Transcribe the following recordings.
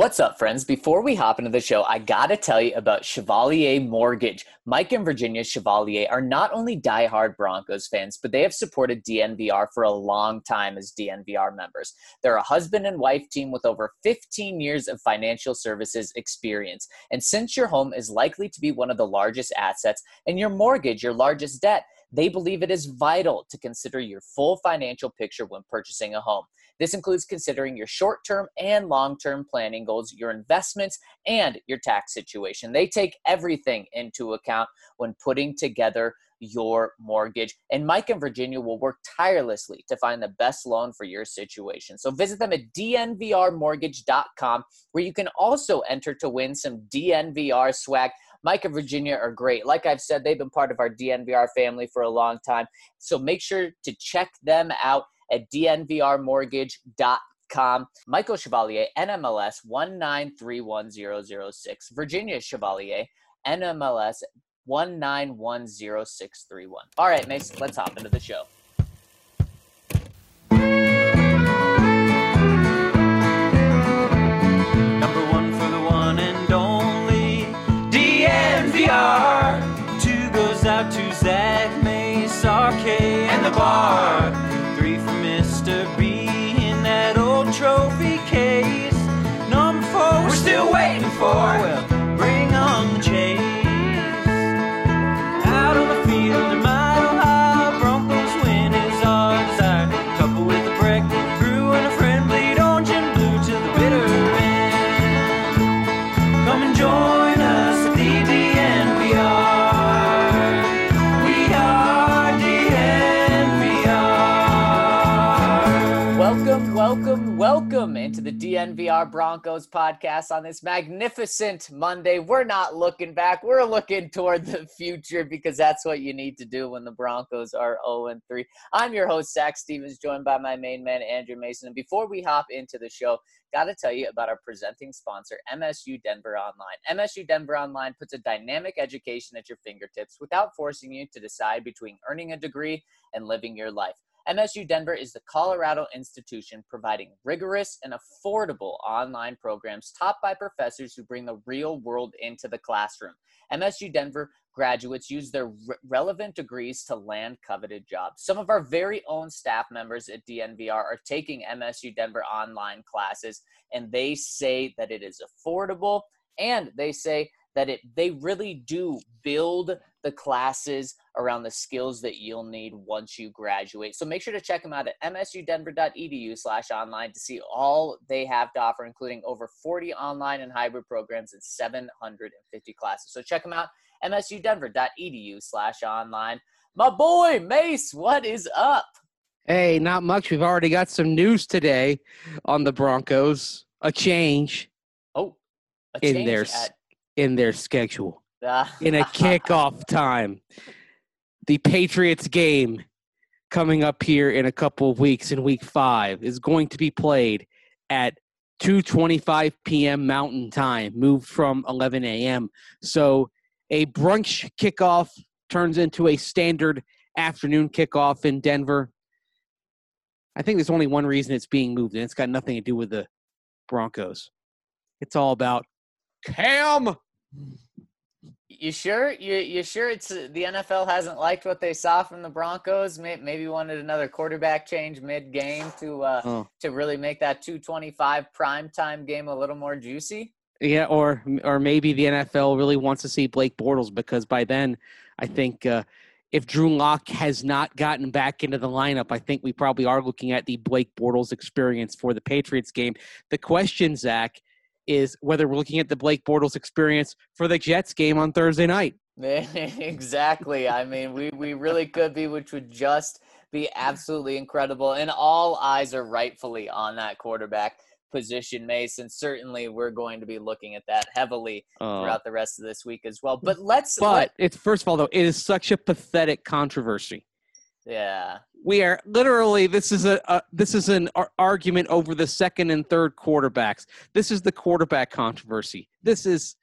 What's up, friends? Before we hop into the show, I gotta tell you about Chevalier Mortgage. Mike and Virginia Chevalier are not only diehard Broncos fans, but they have supported DNVR for a long time as DNVR members. They're a husband and wife team with over 15 years of financial services experience. And since your home is likely to be one of the largest assets and your mortgage your largest debt, they believe it is vital to consider your full financial picture when purchasing a home. This includes considering your short term and long term planning goals, your investments, and your tax situation. They take everything into account when putting together your mortgage. And Mike and Virginia will work tirelessly to find the best loan for your situation. So visit them at dnvrmortgage.com, where you can also enter to win some DNVR swag. Mike and Virginia are great. Like I've said, they've been part of our DNVR family for a long time. So make sure to check them out at dnvrmortgage.com. Michael Chevalier, NMLS 1931006. Virginia Chevalier, NMLS 1910631. All right, Mace, let's hop into the show. Number one for the one and only DNVR. Two goes out to Zach Mace, RK, and the bar. Still DNVR Broncos podcast on this magnificent Monday. We're not looking back, we're looking toward the future because that's what you need to do when the Broncos are 0 3. I'm your host, Zach Stevens, joined by my main man, Andrew Mason. And before we hop into the show, got to tell you about our presenting sponsor, MSU Denver Online. MSU Denver Online puts a dynamic education at your fingertips without forcing you to decide between earning a degree and living your life. MSU Denver is the Colorado institution providing rigorous and affordable online programs taught by professors who bring the real world into the classroom. MSU Denver graduates use their re- relevant degrees to land coveted jobs. Some of our very own staff members at DNVR are taking MSU Denver online classes, and they say that it is affordable and they say that it they really do build the classes around the skills that you'll need once you graduate. So make sure to check them out at msudenver.edu slash online to see all they have to offer, including over 40 online and hybrid programs and 750 classes. So check them out, msudenver.edu slash online. My boy, Mace, what is up? Hey, not much. We've already got some news today on the Broncos. A change Oh, a in change their at, in their schedule. uh, In a kickoff time. The Patriots game coming up here in a couple of weeks in week 5 is going to be played at 2:25 p.m. Mountain Time, moved from 11 a.m. So a brunch kickoff turns into a standard afternoon kickoff in Denver. I think there's only one reason it's being moved, and it's got nothing to do with the Broncos. It's all about Cam. You sure? You you sure it's uh, the NFL hasn't liked what they saw from the Broncos? Maybe wanted another quarterback change mid game to uh, Oh. to really make that 225 primetime game a little more juicy. Yeah, or or maybe the NFL really wants to see Blake Bortles because by then, I think uh, if Drew Lock has not gotten back into the lineup, I think we probably are looking at the Blake Bortles experience for the Patriots game. The question, Zach, is whether we're looking at the Blake Bortles experience for the Jets game on Thursday night. exactly. I mean, we we really could be, which would just be absolutely incredible. And all eyes are rightfully on that quarterback position, Mason. Certainly, we're going to be looking at that heavily Uh, throughout the rest of this week as well. But let's. but let- it's first of all though, it is such a pathetic controversy. yeah. We are literally this is a, a this is an ar- argument over the second and third quarterbacks. This is the quarterback controversy. This is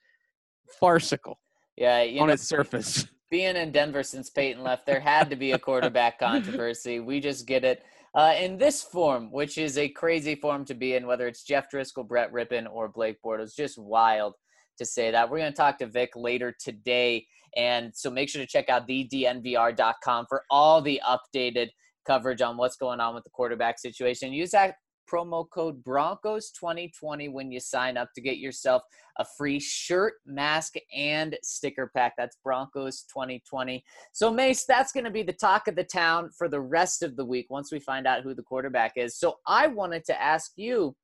farcical Yeah, on know, its surface. being in Denver since Peyton left, there had to be a quarterback controversy. We just get it uh, in this form, which is a crazy form to be in, whether it's Jeff Driskel, Brett Rypien, or Blake Bortles. Just wild to say that. We're going to talk to Vic later today. And so make sure to check out thednvr.com for all the updated coverage on what's going on with the quarterback situation. Use that promo code Broncos 2020 when you sign up to get yourself a free shirt, mask, and sticker pack. That's Broncos 2020. So, Mace, that's going to be the talk of the town for the rest of the week once we find out who the quarterback is. So, I wanted to ask you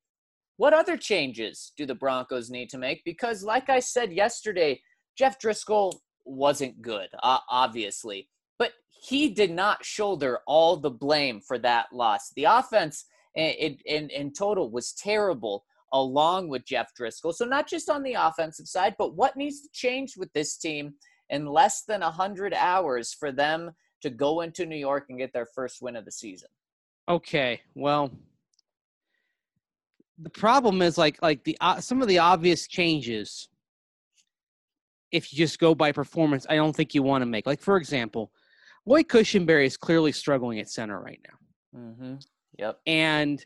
what other changes do the Broncos need to make? Because, like I said yesterday, Jeff Driskel wasn't good, uh, obviously, he did not shoulder all the blame for that loss. The offense in, in, in total was terrible along with Jeff Driskel. So, not just on the offensive side, but what needs to change with this team in less than 100 hours for them to go into New York and get their first win of the season? Okay, well, the problem is like like the uh, some of the obvious changes if you just go by performance i don't think you want to make like for example lloyd cushenberry is clearly struggling at center right now mm-hmm. yep and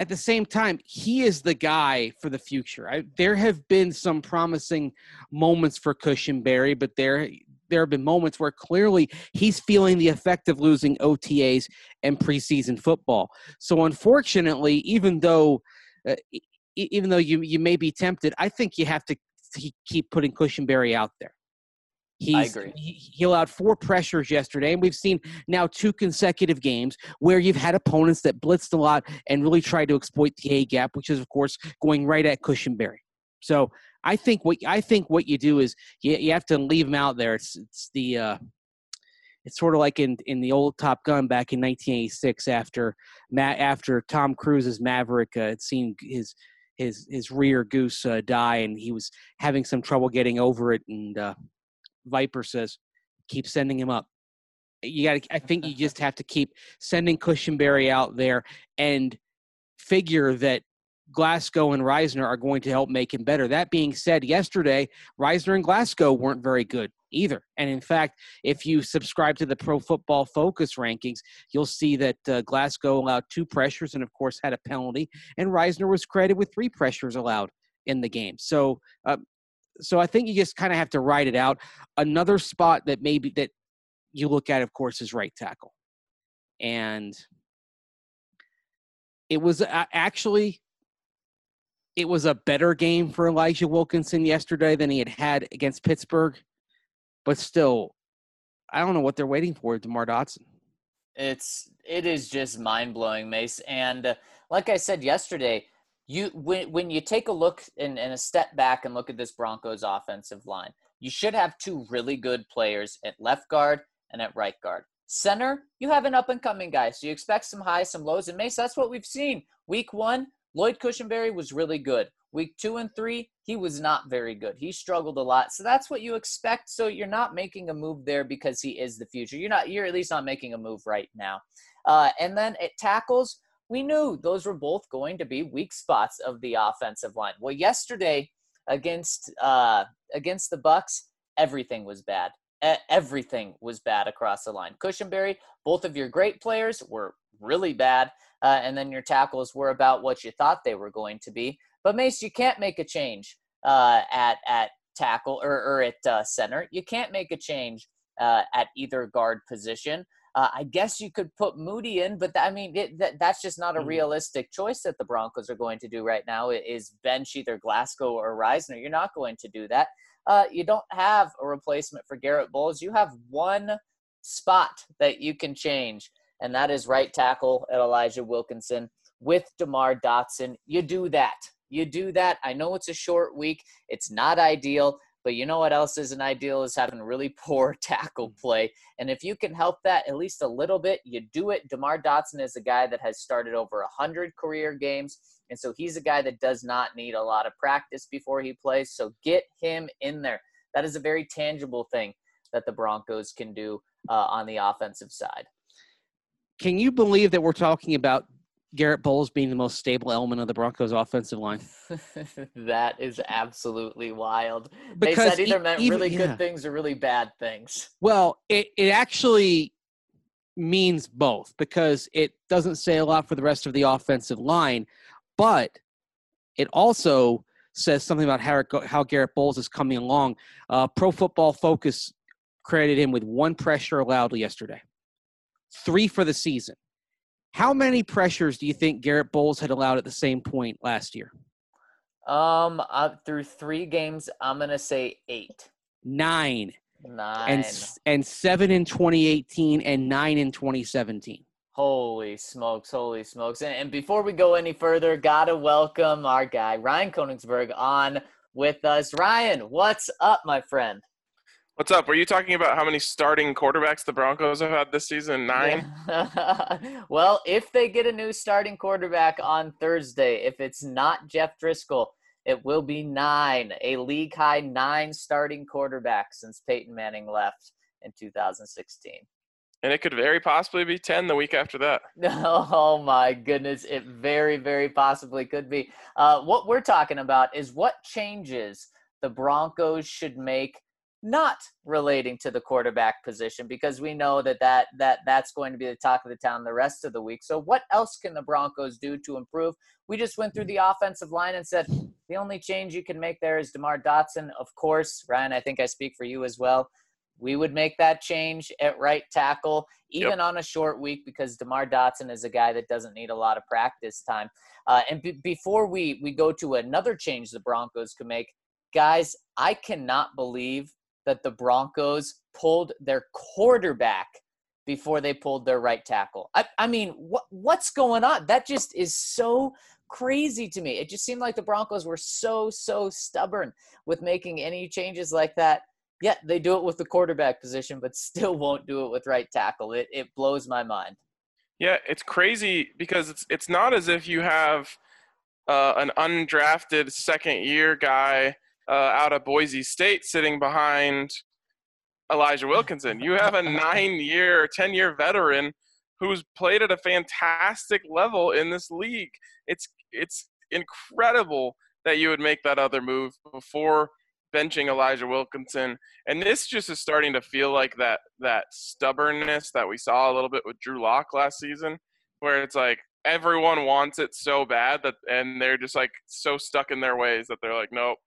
at the same time he is the guy for the future I, there have been some promising moments for cushenberry but there there have been moments where clearly he's feeling the effect of losing OTAs and preseason football. So unfortunately, even though uh, even though you you may be tempted, I think you have to keep putting Cushenberry out there. He's. He, he allowed four pressures yesterday, and we've seen now two consecutive games where you've had opponents that blitzed a lot and really tried to exploit the A gap, which is of course going right at Cushenberry. So I think what I think what you do is you, you have to leave him out there. It's it's the uh, it's sort of like in in the old Top Gun back in 1986 after Matt after Tom Cruise's Maverick uh, had seen his his his rear goose uh, die and he was having some trouble getting over it and uh, Viper says keep sending him up. You got I think you just have to keep sending Cushenberry out there and figure that Glasgow and Risner are going to help make him better. That being said, yesterday, Risner and Glasgow weren't very good either. And in fact, if you subscribe to the Pro Football Focus rankings, you'll see that uh, Glasgow allowed two pressures and, of course, had a penalty, and Risner was credited with three pressures allowed in the game. So, uh, so I think you just kind of have to ride it out. Another spot that maybe that you look at, of course, is right tackle, and it was uh, actually it was a better game for Elijah Wilkinson yesterday than he had had against Pittsburgh, but still, I don't know what they're waiting for Demar Dotson. It's it is just mind blowing, Mace. And uh, like I said yesterday, you when when you take a look and, and a step back and look at this Broncos offensive line, you should have two really good players at left guard and at right guard. Center, you have an up and coming guy, so you expect some highs, some lows, and Mace. That's what we've seen. Week one, Lloyd Cushenberry was really good. Week two and three, he was not very good. He struggled a lot. So that's what you expect. So you're not making a move there because he is the future. You're not. You're at least not making a move right now. Uh, and then at tackles, we knew those were both going to be weak spots of the offensive line. Well, yesterday against uh, against the Bucs, everything was bad. everything was bad across the line. Cushenberry, both of your great players were really bad uh, and then your tackles were about what you thought they were going to be. But Mace, you can't make a change uh, at at tackle or, or at uh, center. You can't make a change uh, at either guard position. Uh, I guess you could put Muti in, but th- I mean it, that, that's just not a mm-hmm. realistic choice that the Broncos are going to do right now. Is bench either Glasgow or Risner? You're not going to do that. Uh, you don't have a replacement for Garett Bolles. You have one spot that you can change and that is right tackle at Elijah Wilkinson with DeMar Dotson. You do that. You do that. I know it's a short week. It's not ideal, but you know what else isn't ideal is having really poor tackle mm. play. And if you can help that at least a little bit, you do it. DeMar Dotson is a guy that has started over 100 career games. And so he's a guy that does not need a lot of practice before he plays. So get him in there. That is a very tangible thing that the Broncos can do uh, on the offensive side. Can you believe that we're talking about Garett Bolles being the most stable element of the Broncos offensive line? that is absolutely wild. Because they said either meant even, really good yeah. things or really bad things. Well, it, it actually means both because it doesn't say a lot for the rest of the offensive line, but it also says something about how, how Garett Bolles is coming along. Uh, Pro Football Focus credited him with one pressure allowed yesterday, three for the season. How many pressures do you think Garett Bolles had allowed at the same point last year? Um, uh, through three games, I'm gonna say eight. Nine. Nine. And and seven in 2018 and nine in 2017. Holy smokes! Holy smokes! And, and before we go any further, gotta welcome our guy Ryan Koenigsberg on with us. Ryan, what's up, my friend? What's up? Were you talking about how many starting quarterbacks the Broncos have had this season? Nine? well, if they get a new starting quarterback on Thursday, if it's not Jeff Driskel, it will be nine, a league high nine starting quarterbacks since Peyton Manning left in 2016. And it could very possibly be 10 the week after that. Oh my goodness. It very, very possibly could be. Uh, what we're talking about is what changes the Broncos should make not relating to the quarterback position because we know that, that that that's going to be the talk of the town the rest of the week. So what else can the Broncos do to improve? We just went through the offensive line and said the only change you can make there is DeMar Dotson. Of course, Ryan, I think I speak for you as well. We would make that change at right tackle, even yep. on a short week, because DeMar Dotson is a guy that doesn't need a lot of practice time. Uh, and b- before we, we go to another change the Broncos could make, guys, I cannot believe that the Broncos pulled their quarterback before they pulled their right tackle. I, I mean, what what's going on? That just is so crazy to me. It just seemed like the Broncos were so so stubborn with making any changes like that. Yet they do it with the quarterback position, but still won't do it with right tackle. It it blows my mind. Yeah, it's crazy because it's it's not as if you have uh, an undrafted second year guy uh, out of Boise State sitting behind Elijah Wilkinson. You have a nine year, 10 year veteran who's played at a fantastic level in this league. It's, it's incredible that you would make that other move before benching Elijah Wilkinson. And this just is starting to feel like that, that stubbornness that we saw a little bit with Drew Lock last season, where it's like, everyone wants it so bad that and they're just like so stuck in their ways that they're like nope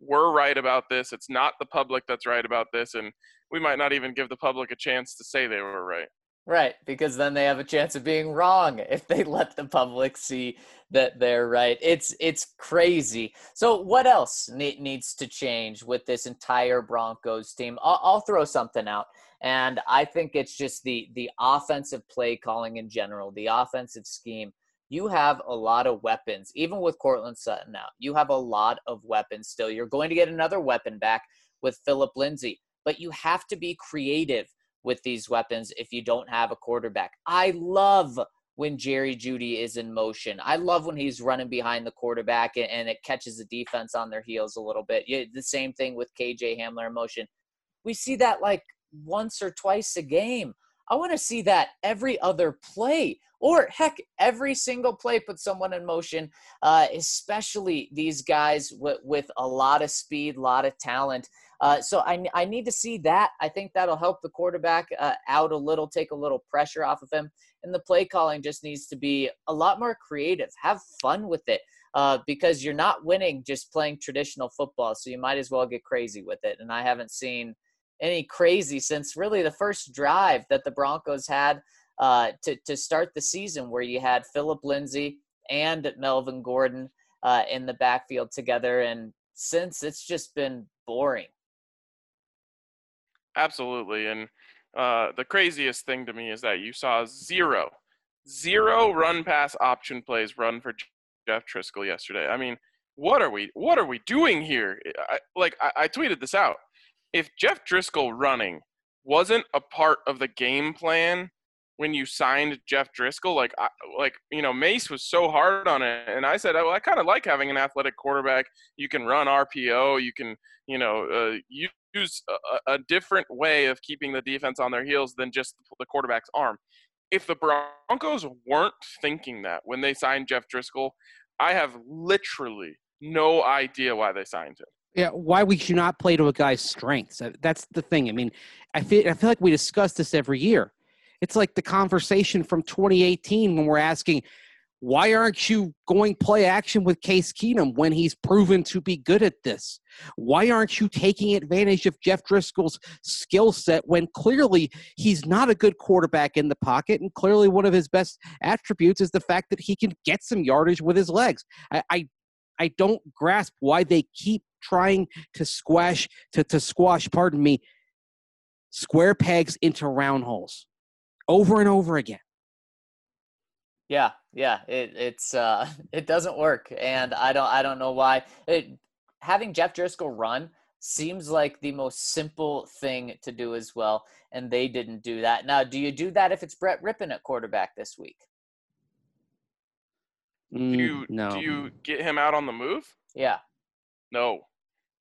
we're right about this. It's not the public that's right about this, and we might not even give the public a chance to say they were right. Right, because then they have a chance of being wrong if they let the public see that they're right. It's it's crazy. So what else needs to change with this entire Broncos team? I'll, I'll throw something out, and I think it's just the the offensive play calling in general, the offensive scheme you have a lot of weapons. Even with Courtland Sutton now, you have a lot of weapons still. You're going to get another weapon back with Phillip Lindsay, but you have to be creative with these weapons if you don't have a quarterback. I love when Jerry Jeudy is in motion. I love when he's running behind the quarterback and, it catches the defense on their heels a little bit. the same thing with KJ Hamler in motion. We see that like once or twice a game. I want to see that every other play, or heck, every single play put someone in motion, uh, especially these guys with, with a lot of speed, a lot of talent. Uh, so I, I need to see that. I think that'll help the quarterback uh, out a little, take a little pressure off of him. And the play calling just needs to be a lot more creative. Have fun with it. Uh, because you're not winning just playing traditional football, so you might as well get crazy with it. And I haven't seen any crazy since really the first drive that the Broncos had uh, to to start the season, where you had Phillip Lindsay and Melvin Gordon uh, in the backfield together, and since it's just been boring. Absolutely, and uh, the craziest thing to me is that you saw zero, zero run pass option plays run for Jeff Driskel yesterday. I mean, what are we what are we doing here? I, like I, I tweeted this out if Jeff Driskel running wasn't a part of the game plan when you signed Jeff Driskel, like like you know Mace was so hard on it, and I said, well, I kind of like having an athletic quarterback. You can run RPO, you can you know uh, use a, a, different way of keeping the defense on their heels than just the quarterback's arm. If the Broncos weren't thinking that when they signed Jeff Driskel, I have literally no idea why they signed him. Yeah, why we should not play to a guy's strengths. That's the thing. I mean, I feel I feel like we discuss this every year. It's like the conversation from 2018 when we're asking, why aren't you going play action with Case Keenum when he's proven to be good at this? Why aren't you taking advantage of Jeff Driskel's skill set when clearly he's not a good quarterback in the pocket and clearly one of his best attributes is the fact that he can get some yardage with his legs? I I, I don't grasp why they keep trying to squash to, to squash, pardon me, square pegs into round holes over and over again. Yeah, yeah, it, it's uh, it doesn't work, and I don't I don't know why. It, having Jeff Driskel run seems like the most simple thing to do as well, and they didn't do that. Now, do you do that if it's Brett Rypien at quarterback this week? Mm, Do you no, do you get him out on the move? Yeah, No.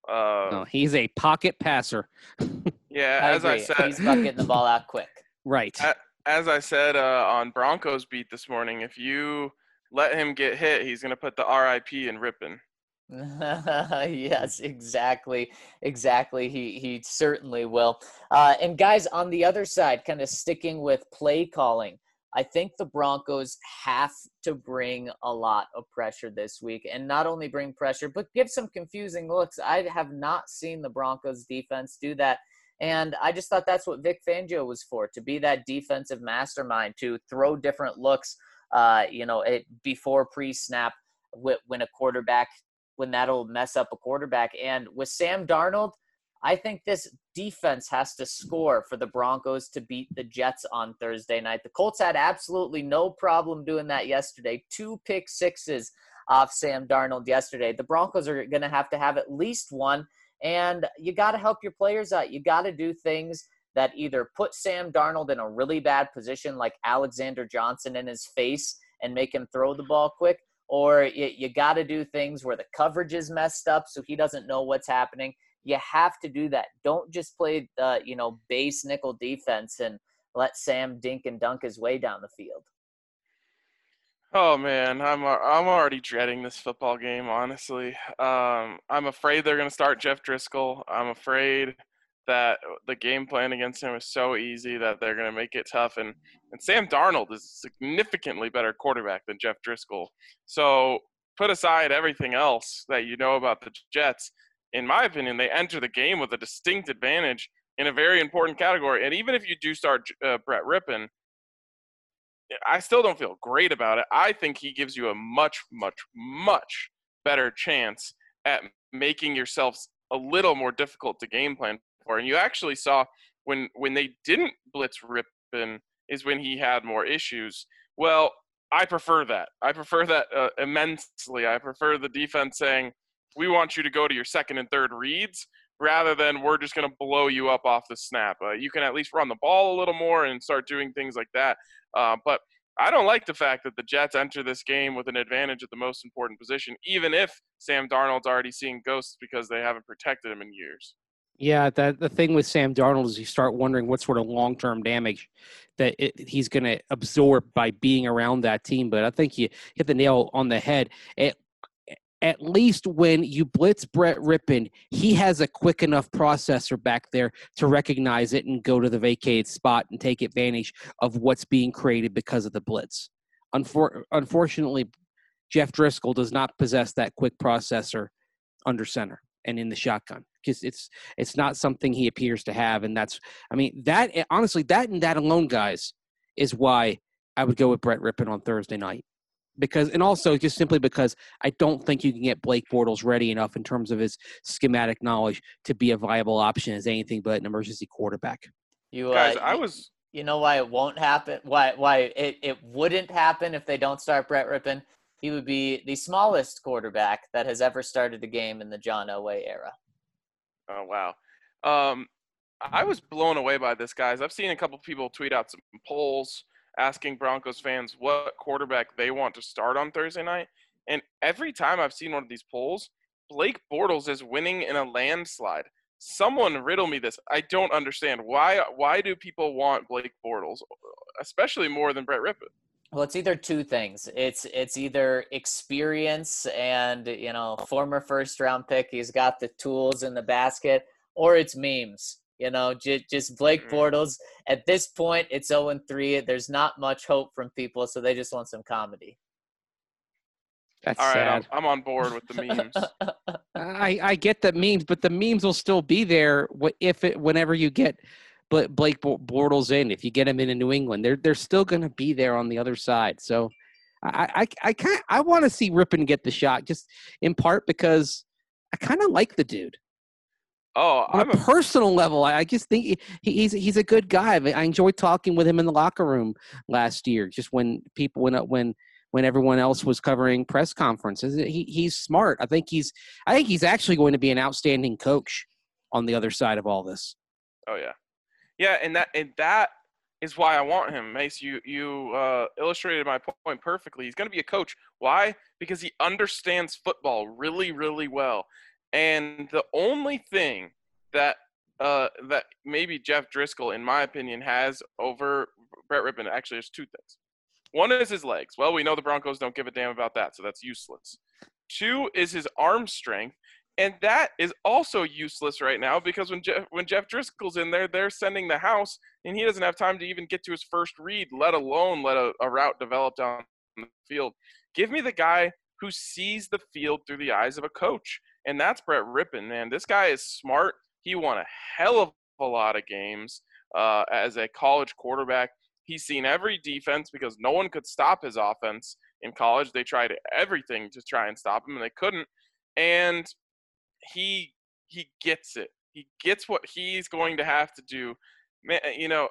Uh, no, he's a pocket passer. Yeah, I as I said, he's about getting the ball out quick. Right. As I said uh, on Broncos beat this morning, if you let him get hit, he's going to put the RIP in ripping. yes, exactly, exactly. He he certainly will. Uh, and guys, on the other side, kind of sticking with play calling, I think the Broncos have to bring a lot of pressure this week, and not only bring pressure, but give some confusing looks. I have not seen the Broncos defense do that. And I just thought that's what Vic Fangio was for, to be that defensive mastermind, to throw different looks, uh, you know, it, before pre-snap when a quarterback, when that'll mess up a quarterback. And with Sam Darnold, I think this defense has to score for the Broncos to beat the Jets on Thursday night. The Colts had absolutely no problem doing that yesterday. Two pick sixes off Sam Darnold yesterday. The Broncos are going to have to have at least one. And you got to help your players out. You got to do things that either put Sam Darnold in a really bad position, like Alexander Johnson in his face, and make him throw the ball quick, or you, you got to do things where the coverage is messed up so he doesn't know what's happening. You have to do that. Don't just play the you know base nickel defense and let Sam dink and dunk his way down the field. Oh man, I'm I'm already dreading this football game. Honestly, um, I'm afraid they're going to start Jeff Driskel. I'm afraid that the game plan against him is so easy that they're going to make it tough. And and Sam Darnold is a significantly better quarterback than Jeff Driskel. So put aside everything else that you know about the Jets. In my opinion, they enter the game with a distinct advantage in a very important category. And even if you do start uh, Brett Rypien, I still don't feel great about it. I think he gives you a much, much, much better chance at making yourselves a little more difficult to game plan for. And you actually saw when when they didn't blitz Rypien is when he had more issues. Well, I prefer that. I prefer that uh, immensely. I prefer the defense saying, "We want you to go to your second and third reads." Rather than we're just going to blow you up off the snap, uh, you can at least run the ball a little more and start doing things like that. Uh, but I don't like the fact that the Jets enter this game with an advantage at the most important position, even if Sam Darnold's already seeing ghosts because they haven't protected him in years. Yeah, that the thing with Sam Darnold is you start wondering what sort of long term damage that it, he's going to absorb by being around that team. But I think you hit the nail on the head. At, at least when you blitz Brett Rypien, he has a quick enough processor back there to recognize it and go to the vacated spot and take advantage of what's being created because of the blitz. Unfor- unfortunately, Jeff Driskel does not possess that quick processor under center and in the shotgun because it's it's not something he appears to have and that's i mean that honestly that and that alone guys is why i would go with brett rypien on thursday night because and also just simply because i don't think you can get blake bortles ready enough in terms of his schematic knowledge to be a viable option as anything but an emergency quarterback. You uh, Guys, I was you know why it won't happen? Why why it, it wouldn't happen if they don't start brett rypien he would be the smallest quarterback that has ever started a game in the john elway era. Oh wow. Um, I was blown away by this, guys. I've seen a couple people tweet out some polls asking Broncos fans what quarterback they want to start on Thursday night, and every time I've seen one of these polls, Blake Bortles is winning in a landslide. Someone riddle me this. I don't understand why. Why do people want Blake Bortles, especially more than Brett Rypien? Well, it's either two things. It's it's either experience and you know former first round pick. He's got the tools in the basket, or it's memes. You know, just, just Blake Mm. Bortles. At this point, it's 0 3. There's not much hope from people, so they just want some comedy. That's All right, I'm, sad. I'm on board with the memes. I, I get the memes, but the memes will still be there wh- if it whenever you get Bla- Blake Bo- Bortles in. If you get him into New England, they're they're still going to be there on the other side. So I I I kind I want to see Rypien get the shot, just in part because I kind of like the dude Oh, on I'm a a, personal level. I just think he, he's he's a good guy. I I enjoyed talking with him in the locker room last year, just when people when when when everyone else was covering press conferences. He he's smart. I think he's I think he's actually going to be an outstanding coach on the other side of all this. oh yeah, yeah, and that and that is why I want him, Mace. You you uh, illustrated my point perfectly. He's going to be a coach. Why? Because he understands football really, really well. And the only thing that uh, that maybe Jeff Driskel, in my opinion, has over Brett Rypien actually there's two things. One is his legs. Well, we know the Broncos don't give a damn about that, so that's useless. Two is his arm strength, and that is also useless right now because when Jeff when Jeff Driskel's in there, they're sending the house, and he doesn't have time to even get to his first read, let alone let a, a route develop down the field. Give me the guy who sees the field through the eyes of a coach, and that's Brett Rypien. Man, this guy is smart. He won a hell of a lot of games uh, as a college quarterback. He's seen every defense because no one could stop his offense in college. They tried everything to try and stop him, and they couldn't. And he he gets it. He gets what he's going to have to do. Man, you know,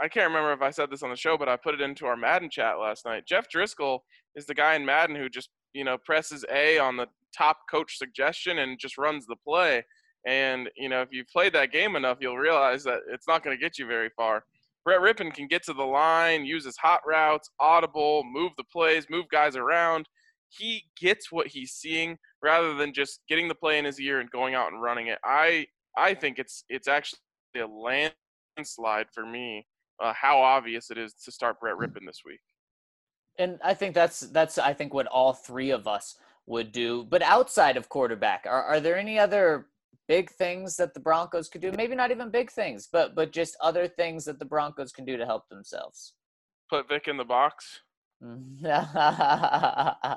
I can't remember if I said this on the show, but I put it into our Madden chat last night. Jeff Driskel is the guy in Madden who just you know presses A on the top coach suggestion and just runs the play. And you know, if you've played that game enough, you'll realize that it's not going to get you very far. Brett Rypien can get to the line, uses hot routes, audible, move the plays, move guys around. He gets what he's seeing rather than just getting the play in his ear and going out and running it. I I think it's it's actually a landslide for me. Uh, how obvious it is to start Brett Rypien this week. And I think that's that's I think what all three of us would do. But outside of quarterback, are, are there any other big things that the Broncos could do? Maybe not even big things, but but just other things that the Broncos can do to help themselves. Put Vic in the box.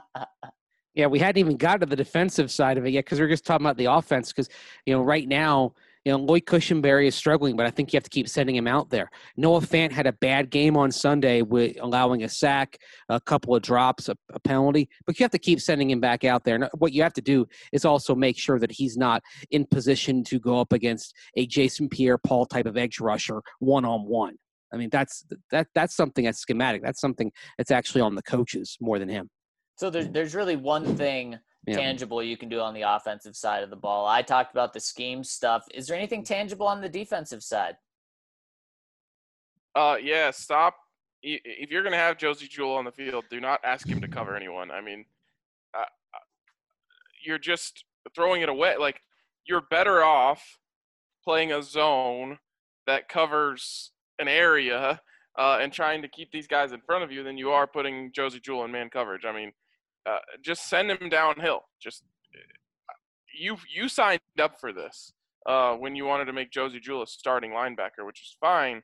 Yeah, we hadn't even got to the defensive side of it yet because we are just talking about the offense. Because you know, right now, you know, Lloyd Cushenberry is struggling, but I think you have to keep sending him out there. Noah Fant had a bad game on Sunday with allowing a sack, a couple of drops, a, a penalty, but you have to keep sending him back out there. And what you have to do is also make sure that he's not in position to go up against a Jason Pierre-Paul type of edge rusher one on one. I mean, that's that that's something that's schematic. That's something that's actually on the coaches more than him. so there's there's really one thing Yeah. tangible you can do on the offensive side of the ball. I talked about the scheme stuff. Is there anything tangible on the defensive side? Uh, yeah, stop. If you're going to have Josey Jewell on the field, do not ask him to cover anyone. I mean, uh, uh, you're just throwing it away. Like, you're better off playing a zone that covers an area uh, and trying to keep these guys in front of you than you are putting Josey Jewell in man coverage. I mean, uh, just send him downhill. Just you you signed up for this uh, when you wanted to make Josey Jewell a starting linebacker, which is fine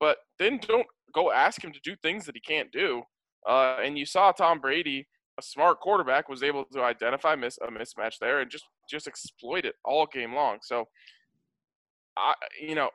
but then don't go ask him to do things that he can't do. Uh, and you saw Tom Brady, a smart quarterback, was able to identify miss a mismatch there and just just exploit it all game long. So, I you know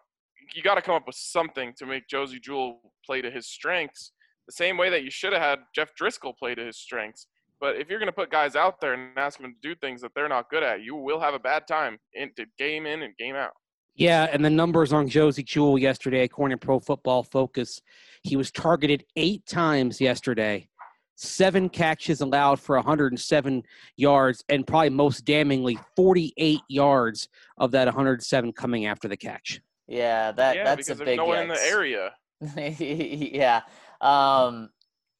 you got to come up with something to make Josey Jewell play to his strengths, the same way that you should have had Jeff Driskel play to his strengths. But if you're going to put guys out there and ask them to do things that they're not good at, you will have a bad time into game in and game out. Yeah, and the numbers on Josey Jewell yesterday, according to Pro Football Focus, he was targeted eight times yesterday, seven catches allowed for 107 yards, and probably most damningly, 48 yards of that 107 coming after the catch. Yeah, that yeah, that's a because there's big no one in the area. yeah. Um,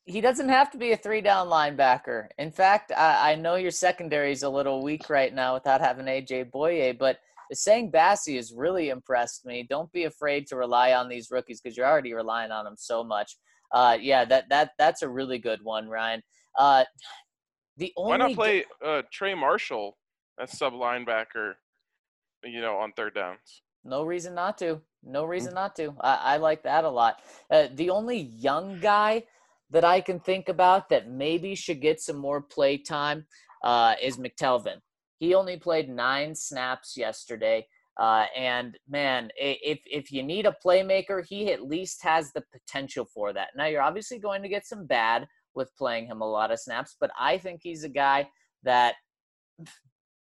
he doesn't have to be a three down linebacker. In fact, I, I know your secondary is a little weak right now without having AJ Bouye, but Essang Bassey has really impressed me. Don't be afraid to rely on these rookies because you're already relying on them so much. Uh, yeah, that that that's a really good one, Ryan. Uh, the only Why not play uh, Trey Marshall as sub linebacker? You know, on third downs. No reason not to. No reason not to. I, I like that a lot. Uh, the only young guy that I can think about that maybe should get some more play time uh, is McTelvin. He only played nine snaps yesterday. Uh, and man, if if you need a playmaker, he at least has the potential for that. Now you're obviously going to get some bad with playing him a lot of snaps, but I think he's a guy that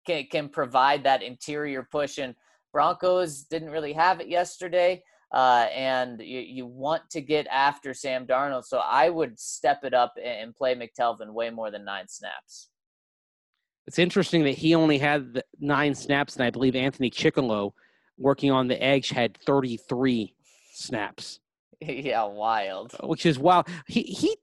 can, can provide that interior push. And Broncos didn't really have it yesterday. Uh, and you, you want to get after Sam Darnold. So I would step it up and play McTelvin way more than nine snaps. It's interesting that he only had nine snaps, and I believe Anthony Chickillo, working on the edge, had 33 snaps. Yeah, wild. Which is wild. He he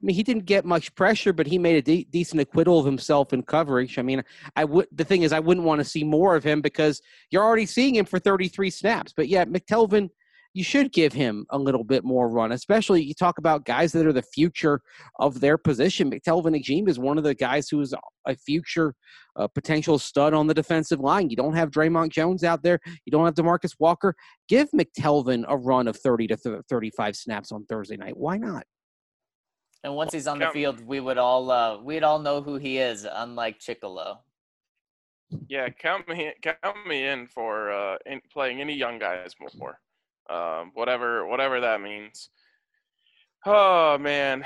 I mean, he didn't get much pressure, but he made a de- decent acquittal of himself in coverage. I mean, I would. The thing is, I wouldn't want to see more of him because you're already seeing him for 33 snaps. But yeah, McTelvin, you should give him a little bit more run. Especially you talk about guys that are the future of their position. McTelvin Agim is one of the guys who is a future uh, potential stud on the defensive line. You don't have Dre'Mont Jones out there. You don't have Demarcus Walker. Give McTelvin a run of 30 to 35 snaps on Thursday night. Why not? And once he's on the field, we would all uh, we'd all know who he is, unlike Chickillo. Yeah, count me count me in for uh, in playing any young guys more, um, whatever whatever that means. Oh man,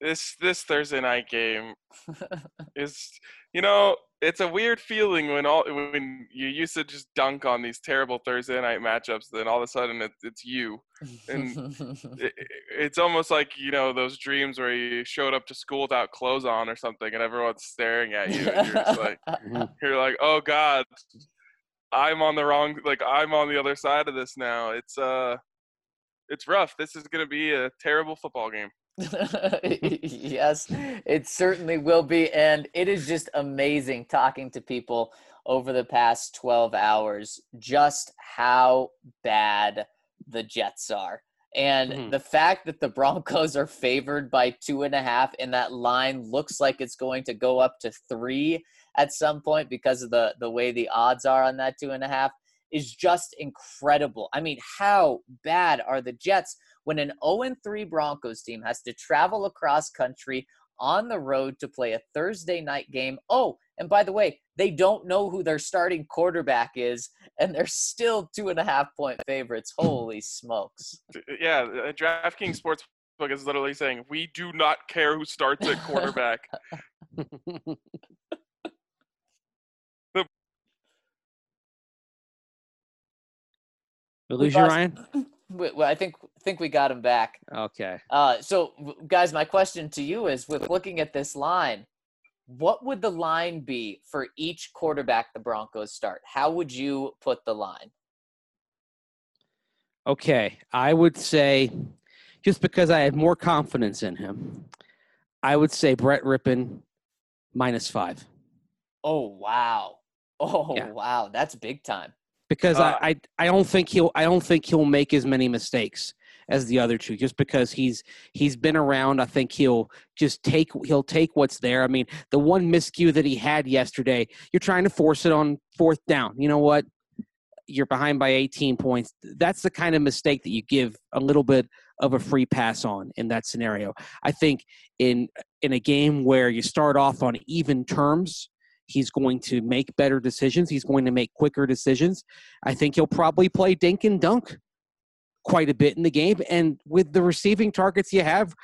this this Thursday night game is you know it's a weird feeling when all when you used to just dunk on these terrible Thursday night matchups, then all of a sudden it, it's you, and it, it's almost like you know those dreams where you showed up to school without clothes on or something, and everyone's staring at you, and you're just like, mm-hmm. you're like, oh god, I'm on the wrong, like I'm on the other side of this now. It's uh, it's rough. This is gonna be a terrible football game. yes, it certainly will be. And it is just amazing talking to people over the past 12 hours just how bad the Jets are. And mm-hmm. the fact that the Broncos are favored by two and a half and that line looks like it's going to go up to three at some point because of the, the way the odds are on that two and a half is just incredible. I mean, how bad are the Jets? When an 0 3 Broncos team has to travel across country on the road to play a Thursday night game. Oh, and by the way, they don't know who their starting quarterback is, and they're still two and a half point favorites. Holy smokes. Uh, yeah, uh, DraftKings Sportsbook is literally saying, We do not care who starts at quarterback. We lose you, Ryan? Well, I think think we got him back. Okay. Uh, so, guys, my question to you is: with looking at this line, what would the line be for each quarterback the Broncos start? How would you put the line? Okay, I would say, just because I have more confidence in him, I would say Brett Rypien minus five. Oh wow! Oh yeah. wow! That's big time because uh, I, I I don't think he'll I don't think he'll make as many mistakes as the other two just because he's he's been around. I think he'll just take he'll take what's there. I mean, the one miscue that he had yesterday, you're trying to force it on fourth down. You know what? You're behind by 18 points. That's the kind of mistake that you give a little bit of a free pass on in that scenario. I think in in a game where you start off on even terms He's going to make better decisions. He's going to make quicker decisions. I think he'll probably play dink and dunk quite a bit in the game. And with the receiving targets you have,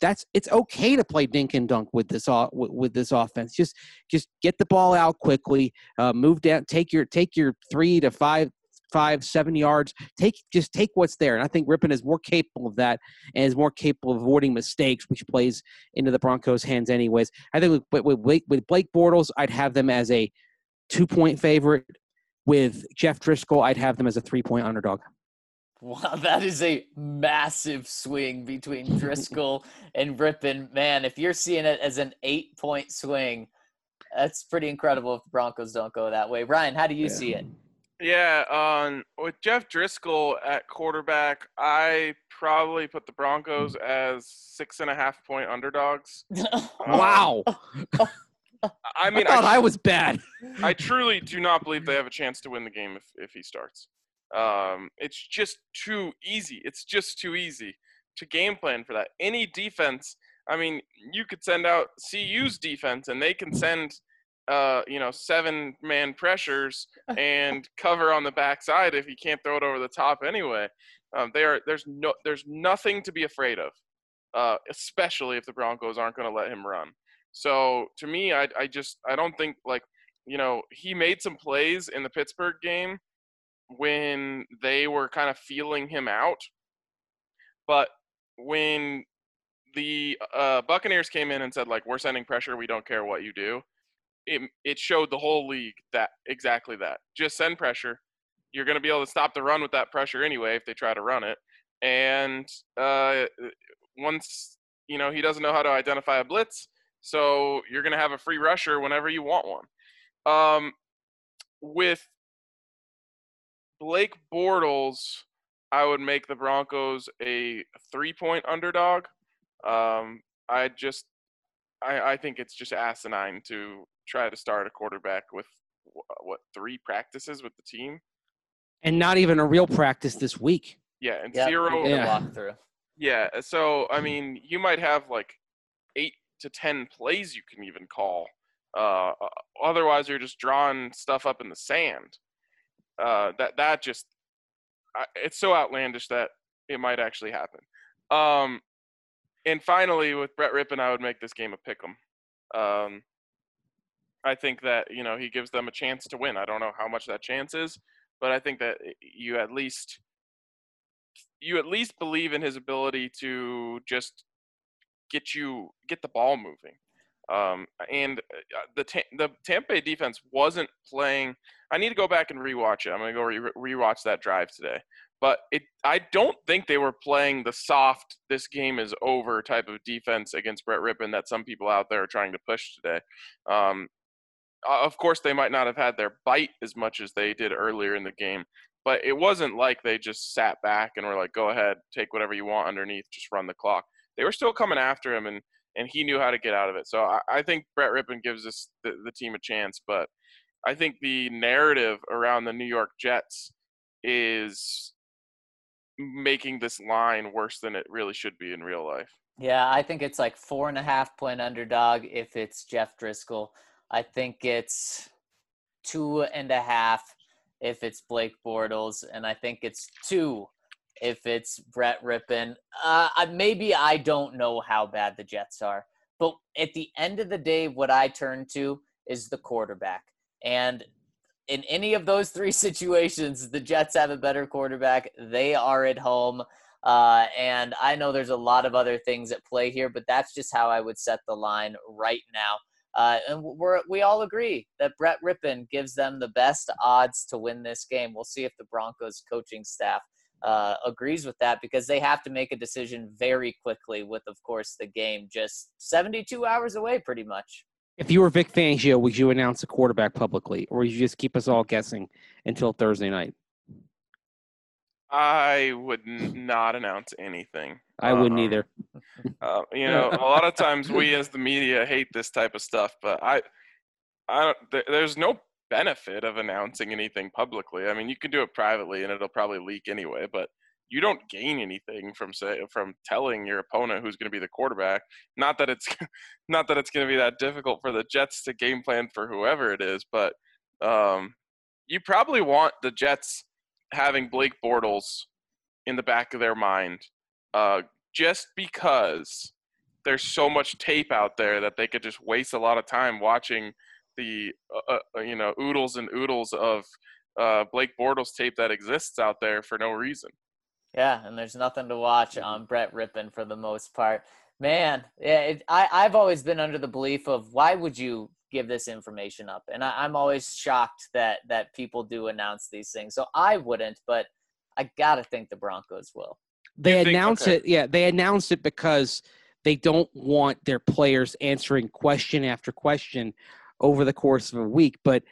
that's it's okay to play dink and dunk with this with this offense. Just just get the ball out quickly, uh, move down, take your take your three to five five, seven yards. Take just take what's there. And I think Rypien is more capable of that and is more capable of avoiding mistakes, which plays into the Broncos' hands anyways. I think with with with Blake Bortles, I'd have them as a two point favorite. With Jeff Driskel, I'd have them as a three point underdog. Wow, that is a massive swing between Driskel and Rypien. Man, if you're seeing it as an eight point swing, that's pretty incredible if the Broncos don't go that way. Ryan, how do you yeah. see it? Yeah, um, with Jeff Driskel at quarterback, I probably put the Broncos as six and a half point underdogs. wow. I I mean, thought I, I was bad. I truly do not believe they have a chance to win the game if, if he starts. Um, it's just too easy. It's just too easy to game plan for that. Any defense, I mean, you could send out CU's defense and they can send, uh, you know, seven man pressures and cover on the backside if you can't throw it over the top anyway. Um, they are there's no there's nothing to be afraid of, uh, especially if the Broncos aren't going to let him run. So to me, I I just I don't think like you know he made some plays in the Pittsburgh game when they were kind of feeling him out, but when the uh, Buccaneers came in and said like we're sending pressure, we don't care what you do. It it showed the whole league that exactly that. Just send pressure. You're going to be able to stop the run with that pressure anyway if they try to run it. And uh, once you know he doesn't know how to identify a blitz, so you're going to have a free rusher whenever you want one. Um, with Blake Bortles, I would make the Broncos a three-point underdog. Um, I just, I, I think it's just asinine to try to start a quarterback with what three practices with the team. And not even a real practice this week. Yeah, and Yep, zero. we get a Yeah. walkthrough. Yeah, so I mean, you might have like eight to ten plays you can even call. Uh, uh, otherwise, you're just drawing stuff up in the sand. Uh, that that just it's so outlandish that it might actually happen. Um, and finally, with Brett Rypien, I would make this game a pick 'em. Um, I think that you know he gives them a chance to win. I don't know how much that chance is, but I think that you at least you at least believe in his ability to just get you get the ball moving. Um, and uh, the the Tampa Bay defense wasn't playing. I need to go back and rewatch it. I'm gonna go re- rewatch that drive today. But it, I don't think they were playing the soft "this game is over" type of defense against Brett Rypien that some people out there are trying to push today. Um, of course, they might not have had their bite as much as they did earlier in the game, but it wasn't like they just sat back and were like, "Go ahead, take whatever you want underneath, just run the clock." They were still coming after him, and and he knew how to get out of it. So I, I think Brett Rypien gives us the, the team a chance, but I think the narrative around the New York Jets is making this line worse than it really should be in real life. Yeah, I think it's like four and a half point underdog if it's Jeff Driskel. I think it's two and a half if it's Blake Bortles, and I think it's two if it's Brett Rypien. Uh, maybe I don't know how bad the Jets are, but at the end of the day, what I turn to is the quarterback. And in any of those three situations, the Jets have a better quarterback. They are at home. Uh, and I know there's a lot of other things at play here, but that's just how I would set the line right now. Uh, and we're, we all agree that Brett Rypien gives them the best odds to win this game. We'll see if the Broncos coaching staff uh, agrees with that because they have to make a decision very quickly, with, of course, the game just 72 hours away, pretty much. If you were Vic Fangio, would you announce a quarterback publicly, or would you just keep us all guessing until Thursday night? I would n- not announce anything. I wouldn't Um, either. Uh, you know, a lot of times we as the media hate this type of stuff, but I, I don't, there, there's no benefit of announcing anything publicly. I mean, you can do it privately, and it'll probably leak anyway. But you don't gain anything from say from telling your opponent who's going to be the quarterback. Not that it's, not that it's going to be that difficult for the Jets to game plan for whoever it is, but um, you probably want the Jets having Blake Bortles in the back of their mind. Uh, just because there's so much tape out there that they could just waste a lot of time watching the uh, uh, you know oodles and oodles of uh, Blake Bortles tape that exists out there for no reason. Yeah, and there's nothing to watch on Brett Rypien for the most part. Man, yeah, it, I I've always been under the belief of why would you give this information up, and I, I'm always shocked that that people do announce these things. So I wouldn't, but I gotta think the Broncos will. They You think- okay. it. Yeah, they announce it because they don't want their players answering question after question over the course of a week. But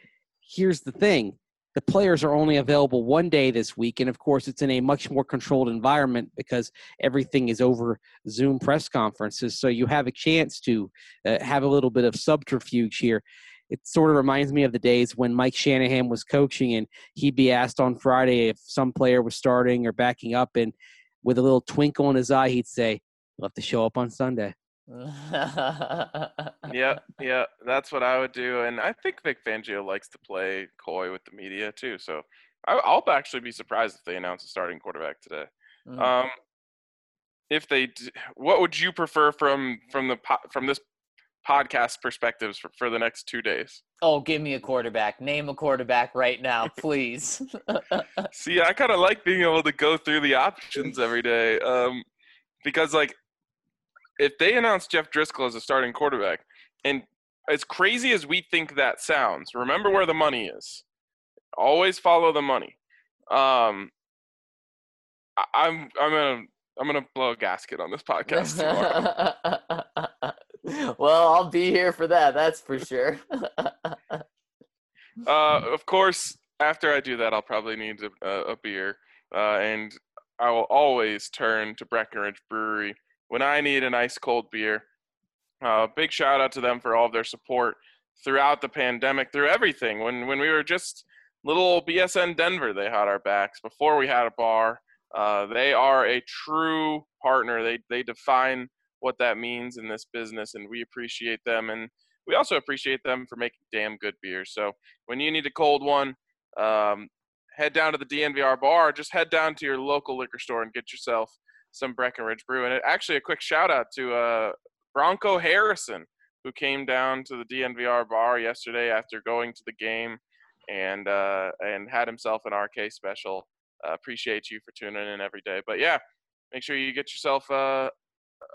here's the thing: the players are only available one day this week. And of course, it's in a much more controlled environment because everything is over Zoom press conferences. So you have a chance to uh, have a little bit of subterfuge here. It sort of reminds me of the days when Mike Shanahan was coaching and he'd be asked on Friday if some player was starting or backing up. And with a little twinkle in his eye, he'd say, You'll have to show up on Sunday. yeah, yeah, that's what I would do, and I think Vic Fangio likes to play coy with the media too. So I, will actually be surprised if they announce a starting quarterback today. Mm. Um, if they, d- what would you prefer from from the po- from this podcast perspectives for, for the next two days? Oh, give me a quarterback. Name a quarterback right now, please. See, I kind of like being able to go through the options every day, um, because like if they announce Jeff Driskel as a starting quarterback, and as crazy as we think that sounds, remember where the money is. Always follow the money. Um, I, I'm I'm gonna I'm gonna blow a gasket on this podcast tomorrow. well, I'll be here for that. That's for sure. uh, of course, after I do that, I'll probably need a, a beer, uh, and I will always turn to Breckenridge Brewery when I need an ice cold beer. Uh, big shout out to them for all of their support throughout the pandemic, through everything. When when we were just little BSN Denver, they had our backs. Before we had a bar, uh, they are a true partner. They they define what that means in this business, and we appreciate them. And we also appreciate them for making damn good beer. So when you need a cold one, um, head down to the DNVR bar. Just head down to your local liquor store and get yourself some Breckenridge Brew. And it, actually, a quick shout out to uh, Bronco Harrison, who came down to the DNVR bar yesterday after going to the game and uh, and had himself an RK special. Uh, appreciate you for tuning in every day. But yeah, make sure you get yourself a,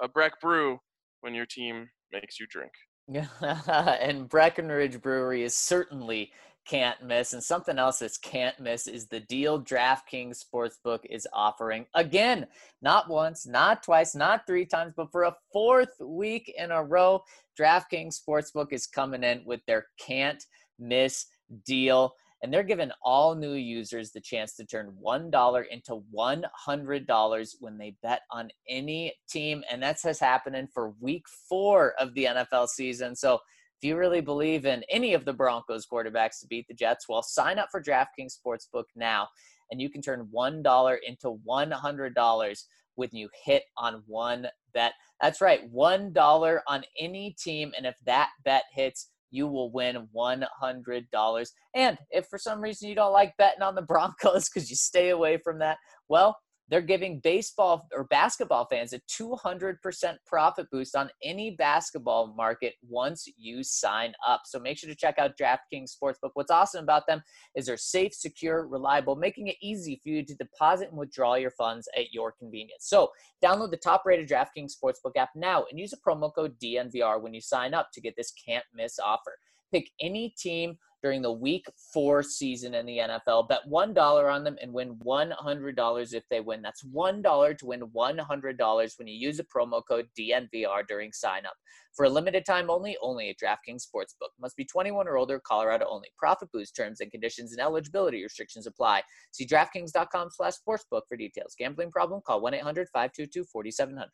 a Breck Brew when your team makes you drink. and Breckenridge Brewery is certainly can't miss. And something else that's can't miss is the deal DraftKings Sportsbook is offering. Again, not once, not twice, not three times, but for a fourth week in a row, DraftKings Sportsbook is coming in with their can't miss deal. And they're giving all new users the chance to turn $1 into $100 when they bet on any team. And that's just happening for week four of the NFL season. So if you really believe in any of the Broncos quarterbacks to beat the Jets, well, sign up for DraftKings Sportsbook now, and you can turn $1 into $100 when you hit on one bet. That's right, $1 on any team, and if that bet hits, you will win $100. And if for some reason you don't like betting on the Broncos because you stay away from that, well, they're giving baseball or basketball fans a 200% profit boost on any basketball market once you sign up. So make sure to check out DraftKings Sportsbook. What's awesome about them is they're safe, secure, reliable, making it easy for you to deposit and withdraw your funds at your convenience. So download the top rated DraftKings Sportsbook app now and use a promo code DNVR when you sign up to get this can't miss offer. Pick any team during the week four season in the NFL. Bet $1 on them and win $100 if they win. That's $1 to win $100 when you use the promo code DNVR during sign up. For a limited time only, only at DraftKings Sportsbook. Must be 21 or older, Colorado only. Profit boost terms and conditions and eligibility restrictions apply. See DraftKings.com slash sportsbook for details. Gambling problem? Call 1-800-522-4700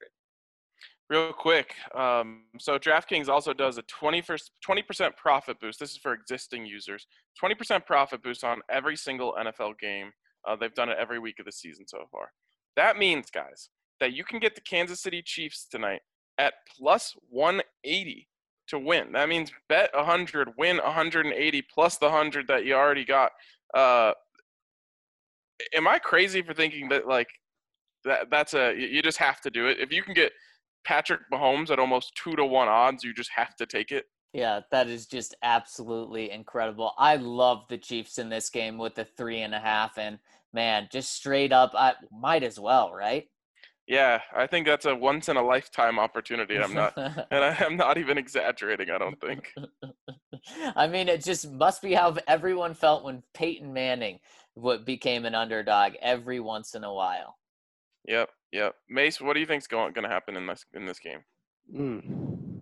real quick. Um, so DraftKings also does a 20 percent profit boost. This is for existing users. 20% profit boost on every single NFL game. Uh, they've done it every week of the season so far. That means, guys, that you can get the Kansas City Chiefs tonight at plus 180 to win. That means bet 100, win 180 plus the 100 that you already got. Uh, am I crazy for thinking that like that that's a you just have to do it? If you can get Patrick Mahomes at almost two to one odds. You just have to take it. Yeah, that is just absolutely incredible. I love the Chiefs in this game with the three and a half, and man, just straight up, I might as well, right? Yeah, I think that's a once in a lifetime opportunity. I'm not, and I, am not even exaggerating. I don't think. I mean, it just must be how everyone felt when Peyton Manning became an underdog every once in a while. Yep, yep. Mace, what do you think's going going to happen in this in this game? Mm.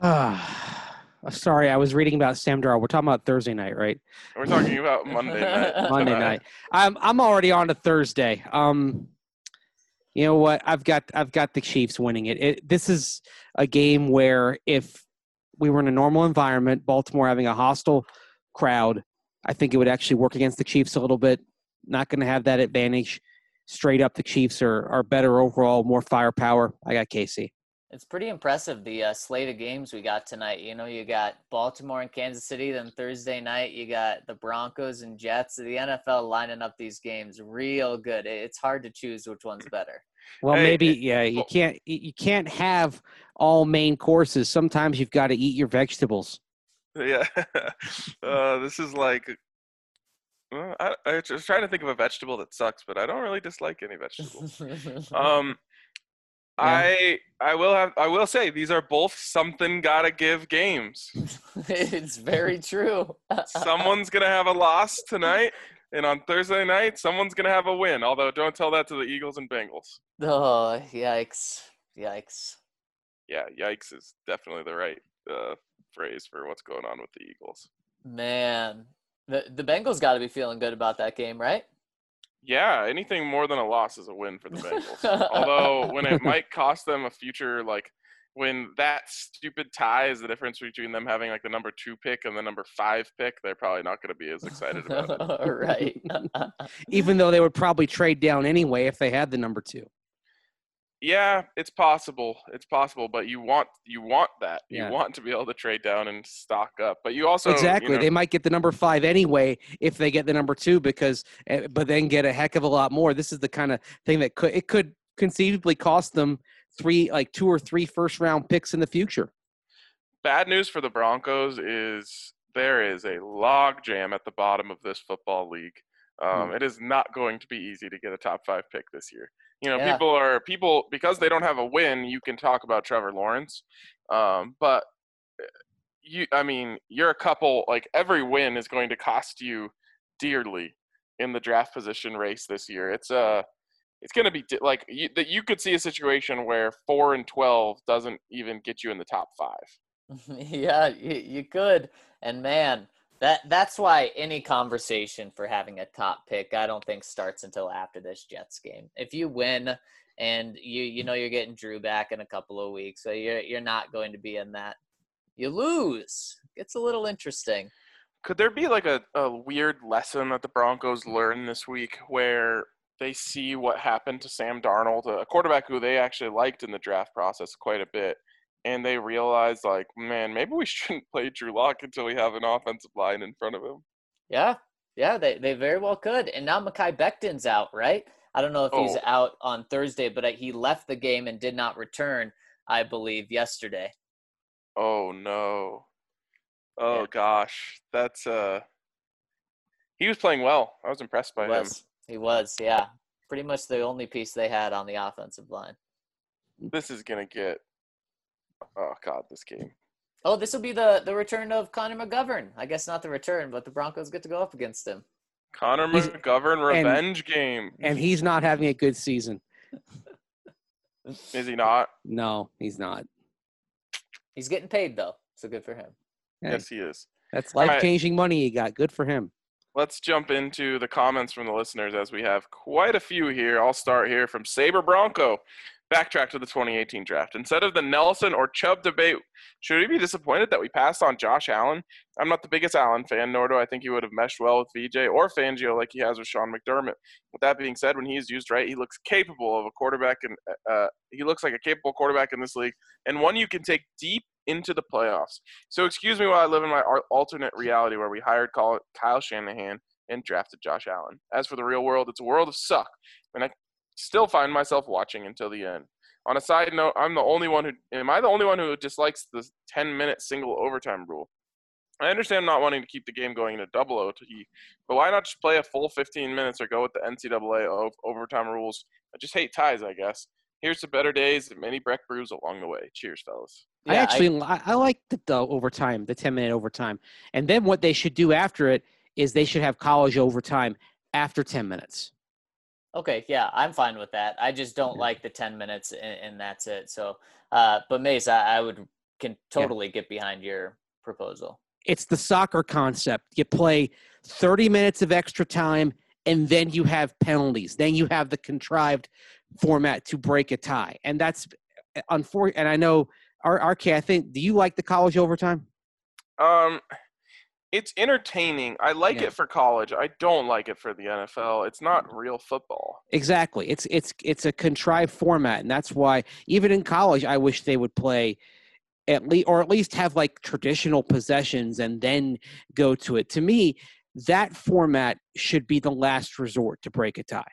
Ah, Uh, Sorry, I was reading about Sam Darnold. We're talking about Thursday night, right? We're talking about Monday night. Monday night. I'm I'm already on to Thursday. Um, you know what? I've got I've got the Chiefs winning it. it. This is a game where if we were in a normal environment, Baltimore having a hostile crowd, I think it would actually work against the Chiefs a little bit. Not going to have that advantage. Straight up, the Chiefs are are better overall, more firepower. I got Casey. It's pretty impressive the uh, slate of games we got tonight. You know, you got Baltimore and Kansas City. Then Thursday night, you got the Broncos and Jets. The NFL lining up these games real good. It's hard to choose which one's better. Well, Hey, maybe yeah. You well- can't you you can't have all main courses. Sometimes you've got to eat your vegetables. Yeah. Uh, this is like. Well, I, I was trying to think of a vegetable that sucks, but I don't really dislike any vegetables. Um, I I will have I will say these are both something gotta give games. it's very true. Someone's gonna have a loss tonight, and on Thursday night, someone's gonna have a win. Although, don't tell that to the Eagles and Bengals. oh, yikes. Yikes. Yeah, yikes is definitely the right uh, phrase for what's going on with the Eagles. Man. The, the Bengals got to be feeling good about that game, right? Yeah, anything more than a loss is a win for the Bengals. Although, when it might cost them a future, like when that stupid tie is the difference between them having like the number two pick and the number five pick, they're probably not going to be as excited about it. right. Even though they would probably trade down anyway if they had the number two. Yeah, it's possible. It's possible, but you want you want that. Yeah. You want to be able to trade down and stock up, but you also you exactly. know- They might get the number five anyway if they get the number two because, eh, but then get a heck of a lot more. This is the kind of thing that could it could conceivably cost them three, like two or three first round picks in the future. bad news for the Broncos is there is a log jam at the bottom of this football league. Um, Hmm. It is not going to be easy to get a top five pick this year. You know, Yeah. people are people because they don't have a win. You can talk about Trevor Lawrence, um, but uh, you, I mean, you're a couple. Like every win is going to cost you dearly in the draft position race this year. It's uh it's going to be di- like you, that. You could see a situation where four and twelve doesn't even get you in the top five. yeah, you, you could. And man, that that's why any conversation for having a top pick, I don't think starts until after this Jets game. If you win and you you know you're getting Drew back in a couple of weeks, so you're you're not going to be in that. You lose. It's a little interesting. Could there be like a, a weird lesson that the Broncos learn this week where they see what happened to Sam Darnold, a quarterback who they actually liked in the draft process quite a bit, and they realize, like, man, maybe we shouldn't play Drew Lock until we have an offensive line in front of him? Yeah, yeah, they they very well could. And now Mekhi Becton's out, right? I don't know if he's Oh. out on Thursday, but uh, he left the game and did not return, I believe, yesterday. Oh, no. Oh, Yeah. gosh. That's, uh, he was playing well. I was impressed by He him. He was, yeah. Pretty much the only piece they had on the offensive line. This is going to get, oh, God, this game. Oh, this will be the the return of Connor McGovern. I guess not the return, but the Broncos get to go up against him. Connor He's- McGovern and- revenge game. And he's not having a good season. Is he not? No, he's not. He's getting paid though, so good for him. Hey, Yes, he is. That's life changing money he got. Good for him. Let's jump into the comments from the listeners as we have quite a few here. I'll start here from Saber Bronco. Backtrack to the 2018 draft. Instead of the Nelson or Chubb debate, should we be disappointed that we passed on Josh Allen? I'm not the biggest Allen fan, nor do I think he would have meshed well with VJ or Fangio like he has with Sean McDermott. With that being said, when he is used right, he looks capable of a quarterback, and uh, he looks like a capable quarterback in this league, and one you can take deep into the playoffs. So excuse me while I live in my alternate reality where we hired Kyle Kyle Shanahan and drafted Josh Allen. As for the real world, it's a world of suck, and I still find myself watching until the end. On a side note, I'm the only one who am I the only one who dislikes the 10 minute single overtime rule. I understand not wanting to keep the game going in a double OT, but why not just play a full 15 minutes or go with the NCAA o- overtime rules? I just hate ties, I guess. Here's to better days and many Breck brews along the way. Cheers, fellas. I actually I, I like the, the overtime, the ten minute overtime, and then what they should do after it is they should have college overtime after ten minutes. Okay, yeah, I'm fine with that. I just don't Yeah. like the 10 minutes and, and that's it. So, uh, but Mace, I, I would can totally get behind your proposal. It's the soccer concept. You play 30 minutes of extra time and then you have penalties. Then you have the contrived format to break a tie. And that's unfortunate. And I know, RK, I think, do you like the college overtime? Um, it's entertaining. I like Yeah. it for college. I don't like it for the NFL. It's not real football. Exactly. It's it's it's a contrived format, and that's why even in college, I wish they would play at least or at least have like traditional possessions and then go to it. To me, that format should be the last resort to break a tie.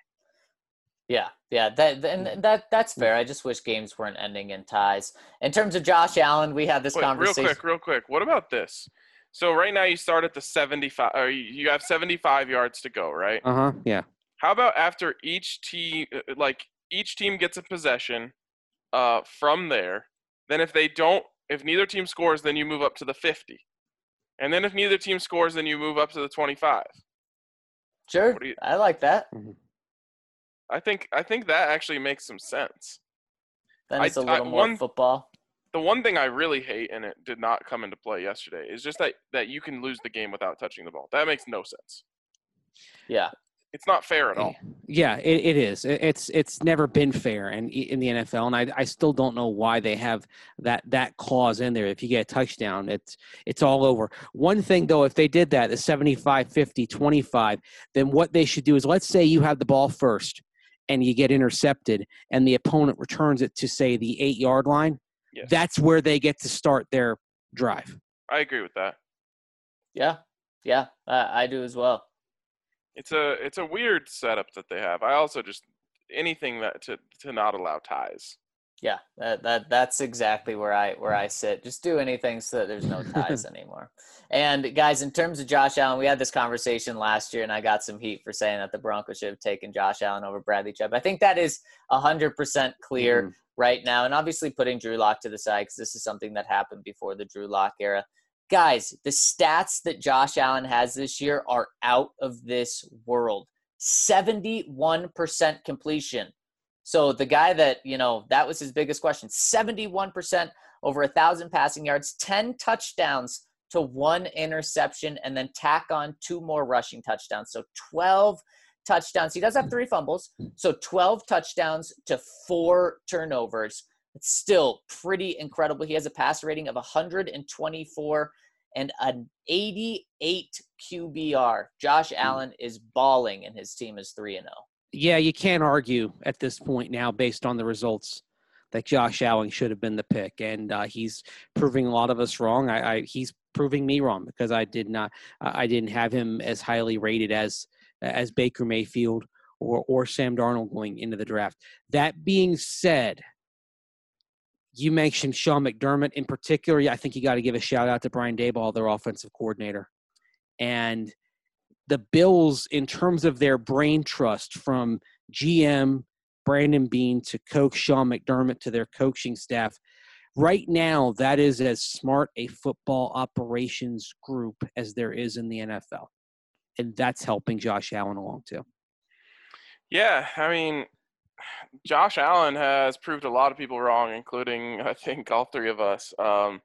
Yeah, yeah, that and mm. that that's mm. fair. I just wish games weren't ending in ties. In terms of Josh Allen, we had this Wait, real conversation. quick, real quick. What about this? So right now you start at the 75 or you- you have 75 yards to go, right? Uh huh. Yeah. How about after each team uh, like each team gets a possession uh from there, then if they don't if neither team scores then you move up to the 50. And then if neither team scores then you move up to the 25. Sure, you- I like that. I think I think that actually makes some sense. Then it's a I- little more one- football. The one thing I really hate and it did not come into play yesterday is just that that you can lose the game without touching the ball. That makes no sense. Yeah, It's not fair at all. Yeah, it, it is. It's it's never been fair in in the NFL, and I I still don't know why they have that that clause in there. If you get a touchdown, it's it's all over. One thing though, if they did that, the 75, 50, 25, then what they should do is let's say you have the ball first and you get intercepted and the opponent returns it to say the 8-yard line. Yes. That's where they get to start their drive. I agree with that. yeah, yeah. I, I do as well. It's a it's a weird setup that they have. I also just anything that to to not allow ties. Yeah, that, that that's exactly where I where I sit. Just do anything so that there's no ties anymore. And guys, in terms of Josh Allen, we had this conversation last year, and I got some heat for saying that the Broncos should have taken Josh Allen over Bradley Chubb. I think that is hundred percent clear Mhm. right now, and obviously putting Drew Lock to the side because this is something that happened before the Drew Lock era. Guys, the stats that Josh Allen has this year are out of this world. 71% completion. So the guy that, you know, that was his biggest question 71% over a thousand passing yards, 10 touchdowns to one interception, and then tack on two more rushing touchdowns. So 12 touchdowns. He does have three fumbles. So 12 touchdowns to four turnovers. It's still pretty incredible. He has a pass rating of 124 and an 88 QBR. Josh hmm. Allen is balling, and his team is 3 and oh. 0. Yeah, you can't argue at this point now based on the results that Josh Allen should have been the pick, and uh, he's proving a lot of us wrong. I, I he's proving me wrong because I did not, I didn't have him as highly rated as as Baker Mayfield or or Sam Darnold going into the draft. That being said. You mentioned Sean McDermott in particular. I think you got to give a shout out to Brian Daboll, their offensive coordinator. And the Bills, in terms of their brain trust from GM Brandon Beane to coach Sean McDermott to their coaching staff, right now, that is as smart a football operations group as there is in the NFL. And that's helping Josh Allen along too. Yeah, I mean, Josh Allen has proved a lot of people wrong, including I think all three of us. Um,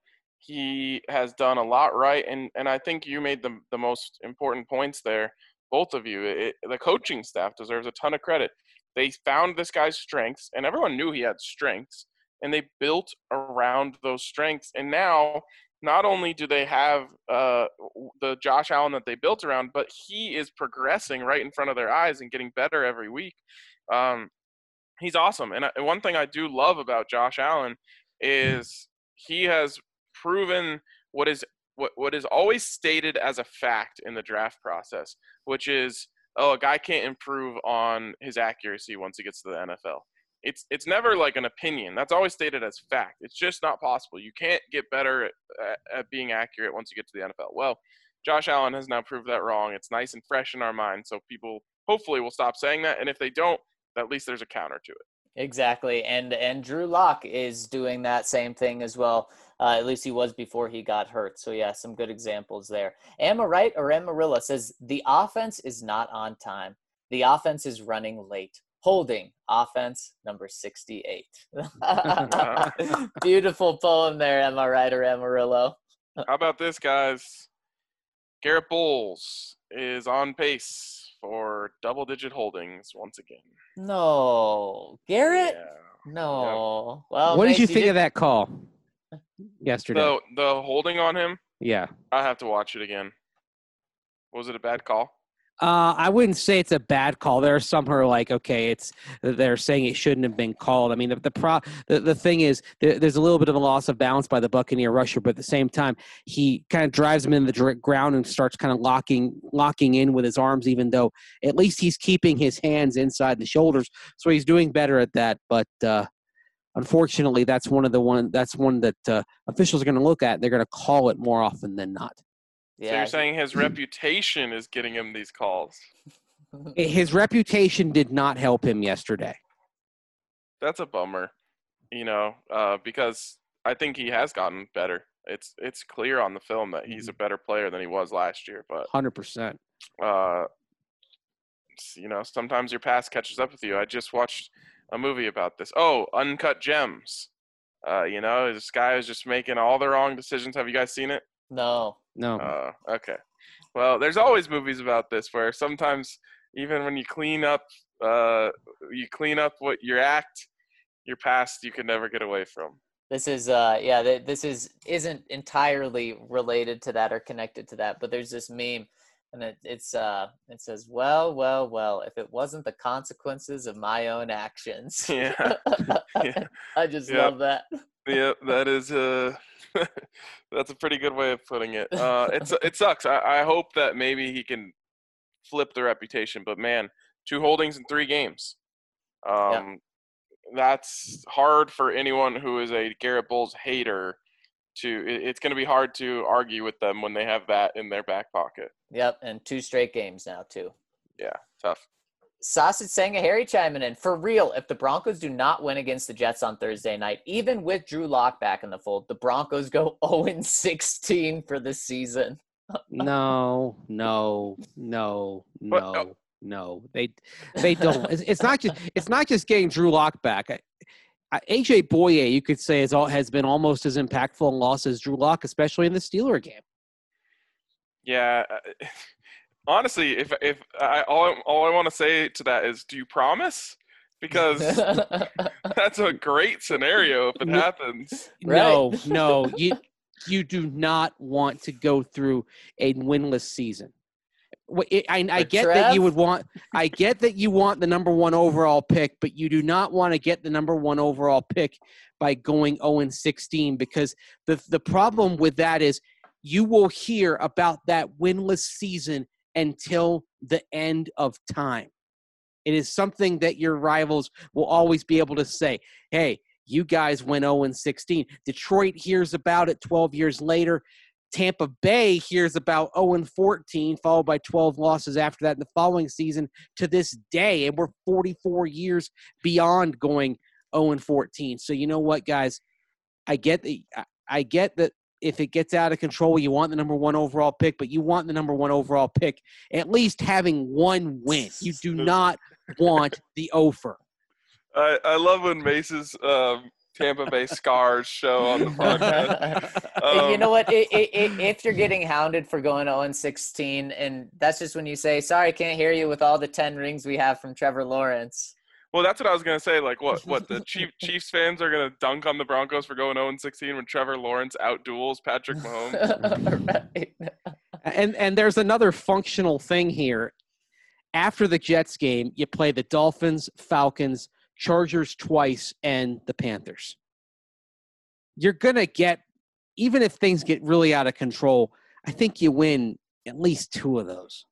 he has done a lot right, and and I think you made the the most important points there. Both of you, it, the coaching staff deserves a ton of credit. They found this guy's strengths, and everyone knew he had strengths, and they built around those strengths. And now, not only do they have uh, the Josh Allen that they built around, but he is progressing right in front of their eyes and getting better every week. Um, he's awesome. And one thing I do love about Josh Allen is he has proven what is what what is always stated as a fact in the draft process, which is oh a guy can't improve on his accuracy once he gets to the NFL. It's it's never like an opinion. That's always stated as fact. It's just not possible. You can't get better at, at, being accurate once you get to the NFL. Well, Josh Allen has now proved that wrong. It's nice and fresh in our minds, so people hopefully will stop saying that. And if they don't, at least there's a counter to it. Exactly, and and Drew Lock is doing that same thing as well. Uh, at least he was before he got hurt. So yeah, some good examples there. Emma Wright or Amarilla says the offense is not on time. The offense is running late. Holding offense number sixty-eight. Beautiful poem there, Emma Wright or Amarillo. How about this, guys? Garett Bolles is on pace for double-digit holdings once again. No, Garett. Yeah. No. Well, what did you think did- of that call yesterday? The the holding on him, Yeah. I have to watch it again. Was it a bad call? Uh, I wouldn't say it's a bad call. There are some who are like, okay, it's they're saying it shouldn't have been called. I mean, the the pro, the, the thing is, there, there's a little bit of a loss of balance by the Buccaneer rusher, but at the same time, he kind of drives him in the ground and starts kind of locking locking in with his arms, even though at least he's keeping his hands inside the shoulders, so he's doing better at that. But uh, unfortunately, that's one of the one that's one that uh, officials are going to look at. They're going to call it more often than not. So you're saying his reputation is getting him these calls? His reputation did not help him yesterday. That's a bummer, you know, uh, because I think he has gotten better. It's it's clear on the film that he's a better player than he was last year, but Hundred percent. uh, s- you know, sometimes your past catches up with you. I just watched a movie about this. Oh, Uncut Gems. Uh, you know, this guy is just making all the wrong decisions. Have you guys seen it? no. No. Uh, okay. Well, there's always movies about this where sometimes even when you clean up, uh, you clean up what your act, your past, you can never get away from. This is uh yeah, th- this is isn't entirely related to that or connected to that, but there's this meme and it, it's uh it says, "Well, well, well, if it wasn't the consequences of my own actions." Yeah. Yeah. I just Yeah. love that. yeah, that is uh that's a pretty good way of putting it. Uh, it's it sucks. I, I hope that maybe he can flip the reputation, but man, two holdings in three games. Um, that's hard for anyone who is a Garett Bolles hater. To it's going to be hard to argue with them when they have that in their back pocket. Yep, and two straight games now too. Yeah, tough. Sausage saying a Harry chiming in. For real, if the Broncos do not win against the Jets on Thursday night, even with Drew Lock back in the fold, the Broncos go 0 16 for the season. no, no, no, no, uh, no. They they don't. It's, it's not just it's not just getting Drew Lock back. I, I, AJ Bouye, you could say, is all, has been almost as impactful in loss as Drew Lock, especially in the Steeler game. Yeah. uh, Honestly, if if I all I- all I want to say to that is, do you promise? Because that's a great scenario if it No. happens. No, no, you you do not want to go through a winless season. It- I, I get that you would want. I get that you want the number one overall pick, but you do not want to get the number one overall pick by going 0 and 16 because the the problem with that is you will hear about that winless season until the end of time. It is something that your rivals will always be able to say, "Hey, you guys went 0 and 16." Detroit hears about it 12 years later. Tampa Bay hears about 0 and 14, followed by 12 losses after that in the following season to this day. And we're 44 years beyond going 0 and 14. So you know what, guys? I get that. I- I get that if it gets out of control, you want the number one overall pick, but you want the number one overall pick at least having one win. You do not want the offer. I, I love when Mace's um, Tampa Bay scars show on the podcast. Hey, you Um, know what? I i i if you're getting hounded for going 0 and 16, and that's just when you say, "Sorry, can't hear you," with all the 10 rings we have from Trevor Lawrence. Well, that's what I was gonna say. Like, what? What the Chief, Chiefs fans are gonna dunk on the Broncos for going 0 and 16 when Trevor Lawrence outduels Patrick Mahomes? right. And and there's another functional thing here. After the Jets game, you play the Dolphins, Falcons, Chargers twice, and the Panthers. You're gonna get, even if things get really out of control, I think you win at least two of those.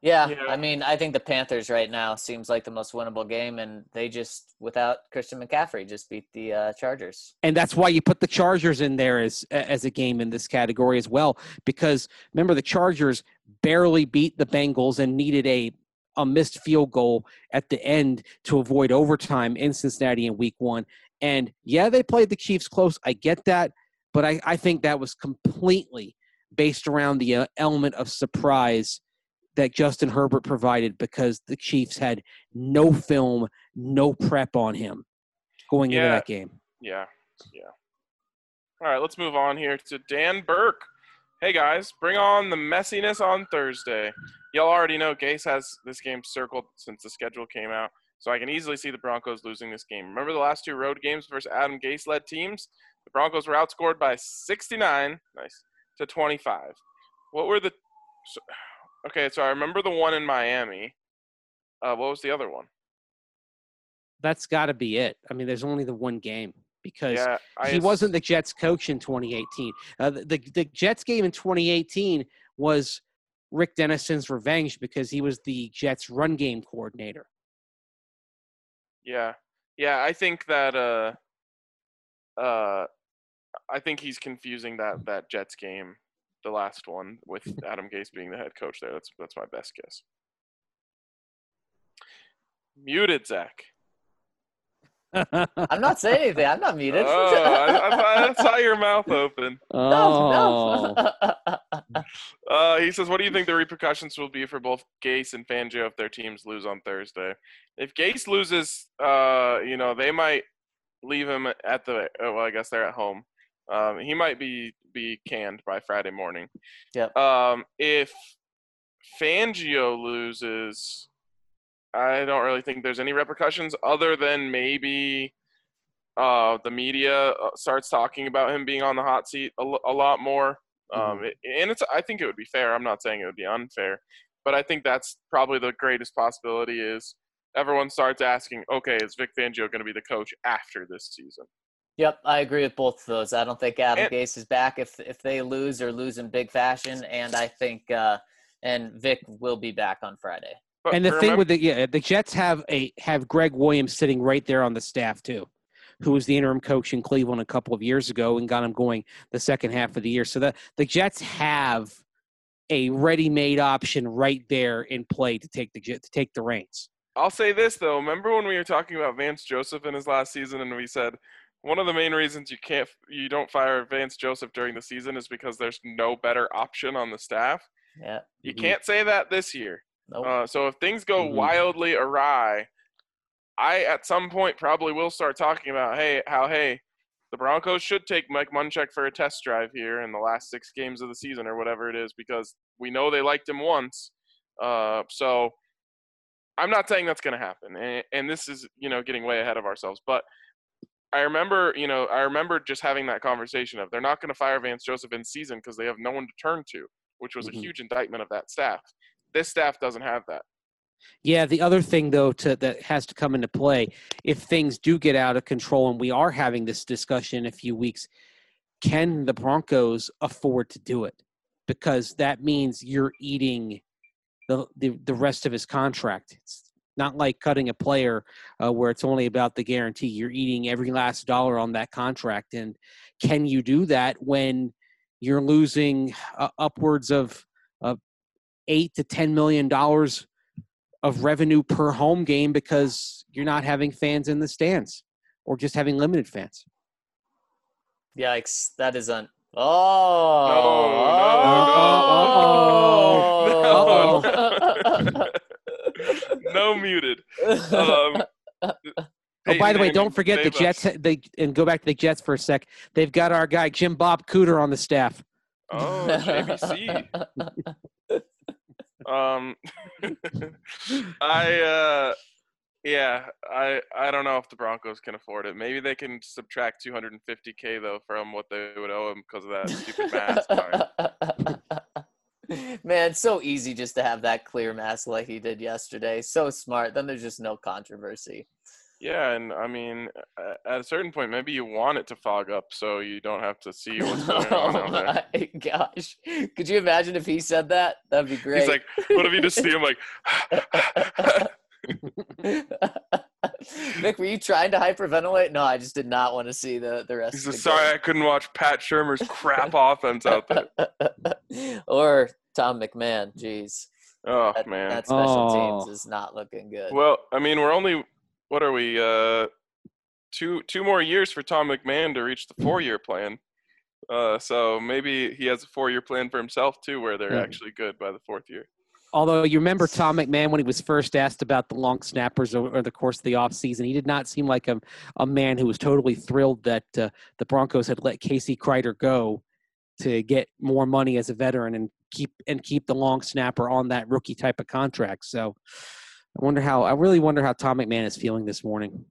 Yeah, Yeah. I mean, I think the Panthers right now seems like the most winnable game, and they just, without Christian McCaffrey, just beat the uh, Chargers. and that's why you put the Chargers in there as as a game in this category as well. Because remember, the Chargers barely beat the Bengals and needed a a missed field goal at the end to avoid overtime in Cincinnati in Week One. And yeah, they played the Chiefs close. I get that, but I, I think that was completely based around the uh, element of surprise that Justin Herbert provided because the Chiefs had no film, no prep on him going into that game. yeah, yeah. All right, let's move on here to Dan Burke. Hey guys, bring on the messiness on Thursday. Y'all already know Gase has this game circled since the schedule came out, so I can easily see the Broncos losing this game. Remember the last two road games versus Adam Gase led teams? The Broncos were outscored by 69, nice, to 25. What were the Okay, so I remember the one in Miami. Uh, what was the other one? That's got to be it. I mean, there's only the one game because Yeah, he wasn't the Jets coach in 2018. Uh, the, the the Jets game in 2018 was Rick Dennison's revenge because he was the Jets run game coordinator. Yeah, yeah. I think that uh, uh, I think he's confusing that that Jets game, the last one, with Adam Gase being the head coach there. That's that's my best guess. Muted Zach. I'm not saying anything. I'm not muted. Oh, I, I, I saw your mouth open. oh, no, no. Uh, he says, "What do you think the repercussions will be for both Gase and Fangio if their teams lose on Thursday? If Gase loses, uh, you know, they might leave him at the. oh, Well, I guess they're at home. Um, he might be be canned by Friday morning. Yep. Um, if Fangio loses, I don't really think there's any repercussions other than maybe uh, the media uh, starts talking about him being on the hot seat a, a lot more. Um, it, and it's I think it would be fair. I'm not saying it would be unfair, but I think that's probably the greatest possibility is everyone starts asking, okay, is Vic Fangio going to be the coach after this season? Yep, I agree with both of those. I don't think Adam And- Gase is back if if they lose or lose in big fashion, and I think uh, and Vic will be back on Friday. But and the thing remember- with the yeah, the Jets have a have Gregg Williams sitting right there on the staff too, who was the interim coach in Cleveland a couple of years ago and got him going the second half of the year. So the the Jets have a ready-made option right there in play to take the to take the reins. I'll say this though. Remember when we were talking about Vance Joseph in his last season, and we said one of the main reasons you can't, you don't fire Vance Joseph during the season is because there's no better option on the staff. Yeah. You Mhm. can't say that this year. Nope. Uh, so if things go Mhm. wildly awry, I at some point probably will start talking about hey how hey the Broncos should take Mike Munchak for a test drive here in the last six games of the season or whatever it is because we know they liked him once. Uh, so I'm not saying that's going to happen, and, and this is you know getting way ahead of ourselves, but. I remember, you know, I remember just having that conversation of they're not going to fire Vance Joseph in season because they have no one to turn to, which was Mhm. a huge indictment of that staff. This staff doesn't have that. Yeah, the other thing though to, that has to come into play if things do get out of control and we are having this discussion in a few weeks, can the Broncos afford to do it? Because that means you're eating the the, the rest of his contract. It's not like cutting a player uh, where it's only about the guarantee. You're eating every last dollar on that contract, and can you do that when you're losing uh, upwards of of eight to ten million dollars of revenue per home game because you're not having fans in the stands or just having limited fans. Yikes! That is un. Oh. no, no, Oh. no no. muted. Um, Oh, by the way, Peyton don't forget the Manning Jets. saved us. They and go back to the Jets for a sec. They've got our guy Jim Bob Cooter on the staff. Oh, JBC. Um, I uh, yeah, I I don't know if the Broncos can afford it. Maybe they can subtract 250k though from what they would owe him because of that stupid mask. Man, it's so easy just to have that clear mask like he did yesterday. So smart. Then there's just no controversy. Yeah, and I mean, at a certain point, maybe you want it to fog up so you don't have to see what's going on oh out there. my gosh. Could you imagine if he said that? That'd be great. He's like, what if you just see him like, Vic, were you trying to hyperventilate? No, I just did not want to see the, the rest he's of just the sorry I couldn't watch Pat Shurmur's crap offense out there. or Tom McMahon. Jeez. Oh That, man. that special Oh. teams is not looking good. Well, I mean, we're only what are we? Uh, two two more years for Tom McMahon to reach the four year plan. Uh, so maybe he has a four year plan for himself too, where they're Mhm. actually good by the fourth year. Although you remember Tom McMahon when he was first asked about the long snappers over the course of the offseason, he did not seem like a, a man who was totally thrilled that uh, the Broncos had let Casey Kreiter go to get more money as a veteran and keep and keep the long snapper on that rookie type of contract. So I wonder how I really wonder how Tom McMahon is feeling this morning.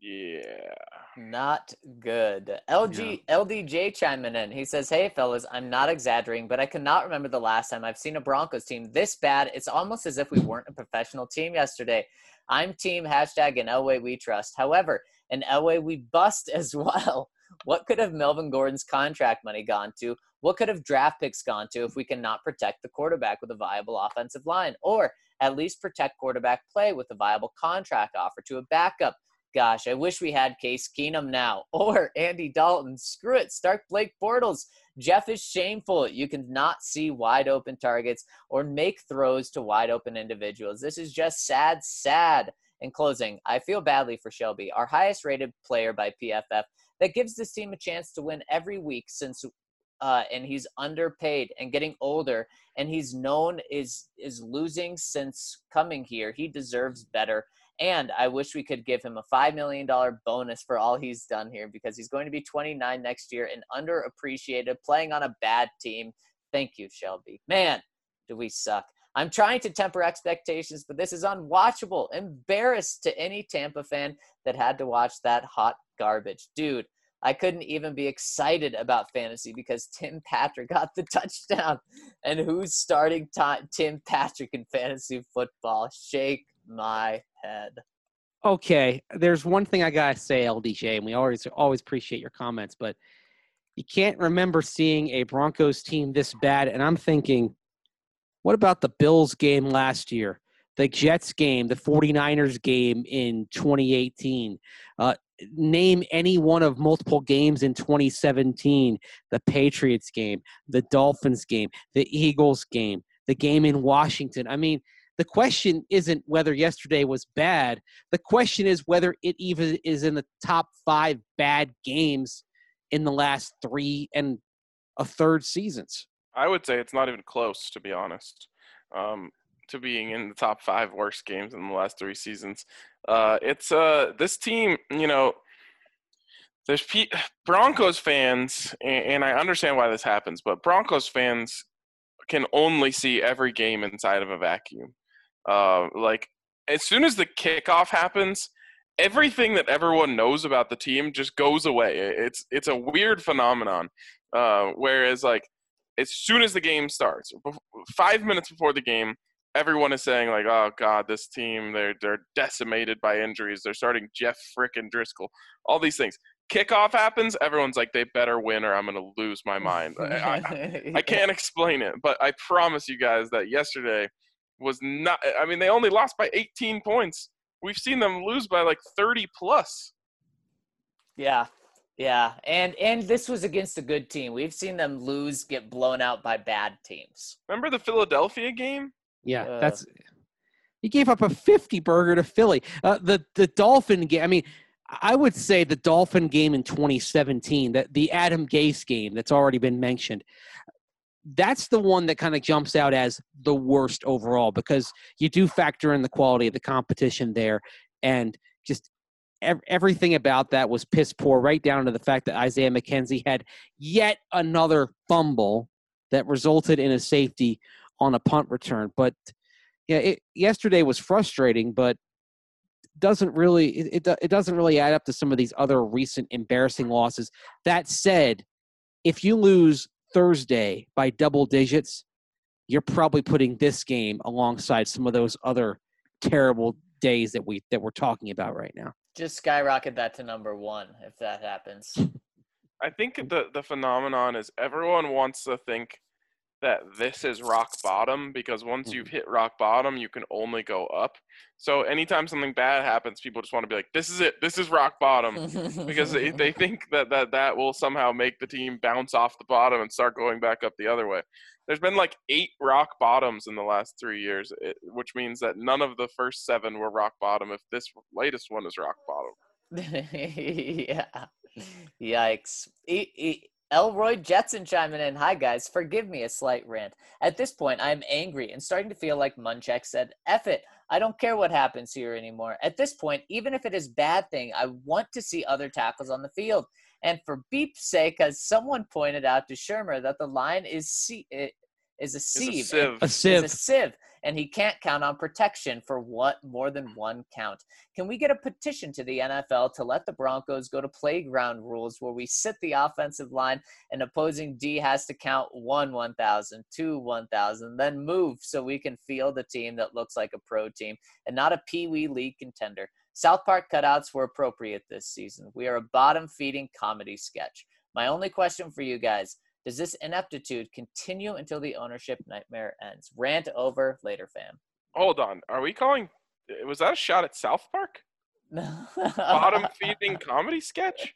Yeah. Not good. LG LDJ chiming in. He says, "Hey fellas, I'm not exaggerating, but I cannot remember the last time I've seen a Broncos team this bad. It's almost as if we weren't a professional team yesterday. I'm team hashtag in Elway we trust. However, in Elway we bust as well. What could have Melvin Gordon's contract money gone to? What could have draft picks gone to if we cannot protect the quarterback with a viable offensive line, or at least protect quarterback play with a viable contract offer to a backup?" Gosh, I wish we had Case Keenum now or Andy Dalton. Screw it. Start Blake Bortles. Jeff is shameful. You cannot see wide open targets or make throws to wide open individuals. This is just sad, sad. In closing, I feel badly for Shelby, our highest rated player by PFF, that gives this team a chance to win every week since uh, and he's underpaid and getting older and he's known is is losing since coming here he deserves better and I wish we could give him a $5 million bonus for all he's done here because he's going to be 29 next year and underappreciated, playing on a bad team. Thank you, Shelby. Man, do we suck. I'm trying to temper expectations, but this is unwatchable. Embarrassed to any Tampa fan that had to watch that hot garbage. Dude, I couldn't even be excited about fantasy because Tim Patrick got the touchdown. And who's starting Tim Patrick in fantasy football? Shake my head. Okay, there's one thing I gotta say, LDJ, and we always always appreciate your comments, but you can't remember seeing a Broncos team this bad. And I'm thinking, what about the Bills game last year? The Jets game, the 49ers game in 2018. Uh, name any one of multiple games in 2017 the Patriots game, the Dolphins game, the Eagles game, the game in Washington. I mean, the question isn't whether yesterday was bad. The question is whether it even is in the top five bad games in the last three and a third seasons. I would say it's not even close, to be honest, um, to being in the top five worst games in the last three seasons. Uh, it's uh, this team, you know, there's P- Broncos fans, and, and I understand why this happens, but Broncos fans can only see every game inside of a vacuum. Uh, like as soon as the kickoff happens, everything that everyone knows about the team just goes away. It's it's a weird phenomenon. Uh, whereas like as soon as the game starts, five minutes before the game, everyone is saying like, "Oh God, this team they're they're decimated by injuries. They're starting Jeff frickin' Driskel. All these things." Kickoff happens, everyone's like, "They better win, or I'm gonna lose my mind." I, I, I can't explain it, but I promise you guys that yesterday was not. I mean, they only lost by 18 points. We've seen them lose by like 30 plus. Yeah, yeah, and and this was against a good team. We've seen them lose, get blown out by bad teams. Remember the Philadelphia game? Yeah, uh, that's. He gave up a 50 burger to Philly. Uh, the the Dolphin game. I mean, I would say the Dolphin game in 2017, that the Adam Gase game that's already been mentioned that's the one that kind of jumps out as the worst overall because you do factor in the quality of the competition there and just ev- everything about that was piss poor right down to the fact that Isaiah McKenzie had yet another fumble that resulted in a safety on a punt return but yeah it, yesterday was frustrating but doesn't really it, it, it doesn't really add up to some of these other recent embarrassing losses that said if you lose Thursday by double digits, you're probably putting this game alongside some of those other terrible days that we that we're talking about right now. Just skyrocket that to number one if that happens. I think the the phenomenon is everyone wants to think that this is rock bottom because once you've mm-hmm. hit rock bottom, you can only go up. So anytime something bad happens, people just want to be like, "This is it. This is rock bottom," because they, they think that, that that will somehow make the team bounce off the bottom and start going back up the other way. There's been like eight rock bottoms in the last three years, which means that none of the first seven were rock bottom. If this latest one is rock bottom, yeah, yikes. Elroy Jetson chiming in. Hi, guys. Forgive me a slight rant. At this point, I am angry and starting to feel like Munchak said, F it. I don't care what happens here anymore. At this point, even if it is bad thing, I want to see other tackles on the field. And for beep's sake, as someone pointed out to Shurmur, that the line is C- eh, is a It's sieve. a sieve. A Is sieve. And he can't count on protection for what more than one count. Can we get a petition to the NFL to let the Broncos go to playground rules where we sit the offensive line and opposing D has to count one 1,000, two 1,000, then move so we can field a team that looks like a pro team and not a Pee Wee League contender? South Park cutouts were appropriate this season. We are a bottom feeding comedy sketch. My only question for you guys does this ineptitude continue until the ownership nightmare ends? Rant over later, fam. Hold on. Are we calling? Was that a shot at South Park? Bottom feeding comedy sketch?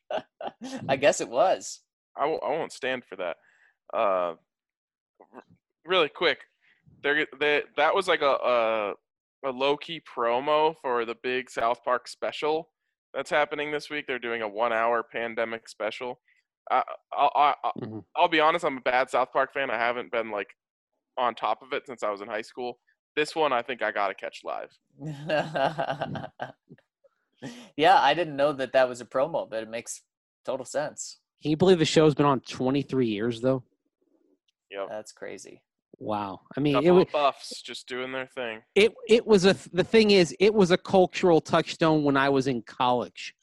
I guess it was. I w- I won't stand for that. Uh, really quick, there they, that was like a a, a low key promo for the big South Park special that's happening this week. They're doing a one hour pandemic special. I, I'll, I, I- Mhm. I'll be honest, I'm a bad South Park fan. I haven't been like on top of it since I was in high school. This one, I think I gotta catch live. yeah, I didn't know that that was a promo, but it makes total sense. Can you believe the show's been on 23 years though? Yep. That's crazy. Wow. I mean, it was buffs just doing their thing. it it was a the thing is it was a cultural touchstone when I was in college,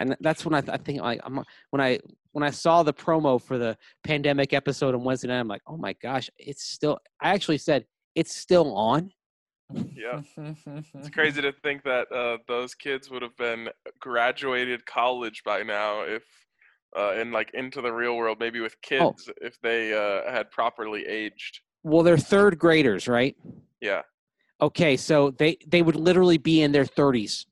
and that's when I, th- I think like I'm when I when I saw the promo for the pandemic episode on Wednesday night, I'm like, oh my gosh, it's still. I actually said it's still on. Yeah. It's crazy to think that uh, those kids would have been graduated college by now if uh, and like into the real world, maybe with kids if they uh, had properly aged. Well, they're third graders, right? Yeah. Okay, so they they would literally be in their 30s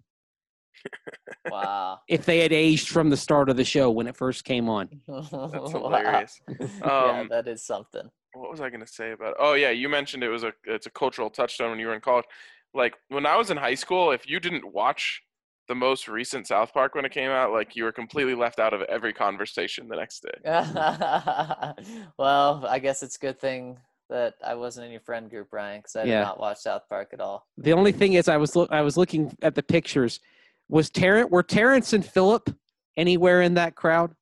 wow. if they had aged from the start of the show when it first came on. That's Wow. hilarious. yeah, Um, that is something. what was I going to say about? Oh yeah, you mentioned it was a it's a cultural touchstone when you were in college. Like when I was in high school, if you didn't watch the most recent South Park when it came out, like you were completely left out of every conversation the next day. well, I guess it's a good thing that I wasn't in your friend group, Ryan, because I did Yeah. not watch South Park at all. The only thing is, I was look I was looking at the pictures. Was Terrance were Terrance and Phillip anywhere in that crowd?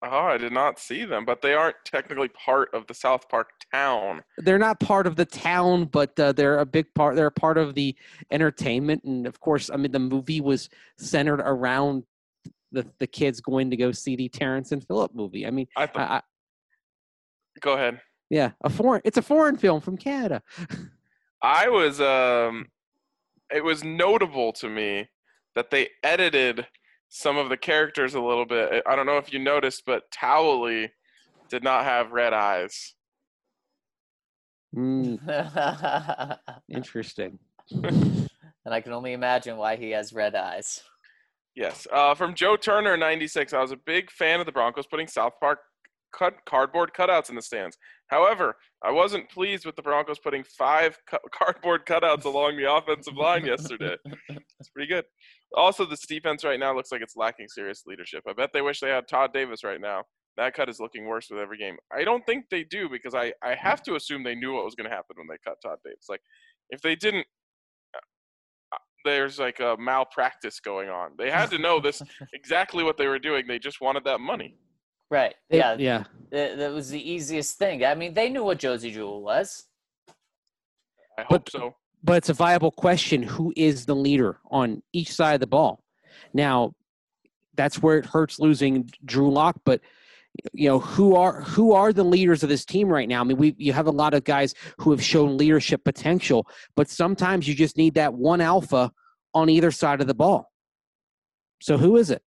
Oh, I did not see them, but they aren't technically part of the South Park town. they're not part of the town, but uh, they're a big part. They're a part of the entertainment, and of course, I mean, the movie was centered around the the kids going to go see the Terrance and Phillip movie. I mean, I I. I, Go ahead. yeah, a foreign. It's a foreign film from Canada. I was um it was notable to me that they edited some of the characters a little bit. I don't know if you noticed, but Towelie did not have red eyes. Mm, interesting. and I can only imagine why he has red eyes. Yes. Uh, from Joe Turner, 96. I was a big fan of the Broncos putting South Park cut cardboard cutouts in the stands. However, I wasn't pleased with the Broncos putting five cu- cardboard cutouts along the offensive line yesterday. It's pretty good. Also, this defense right now looks like it's lacking serious leadership. I bet they wish they had Todd Davis right now. That cut is looking worse with every game. I don't think they do because I, I have to assume they knew what was going to happen when they cut Todd Davis. Like, if they didn't, uh, there's like a malpractice going on. They had to know this exactly what they were doing. They just wanted that money. Right. They- yeah. yeah. That, that was the easiest thing. I mean, they knew what Josey Jewell was. I hope But- so. But it's a viable question: Who is the leader on each side of the ball? Now, that's where it hurts losing Drew Lock. But you know who are who are the leaders of this team right now? I mean, we you have a lot of guys who have shown leadership potential, but sometimes you just need that one alpha on either side of the ball. So who is it?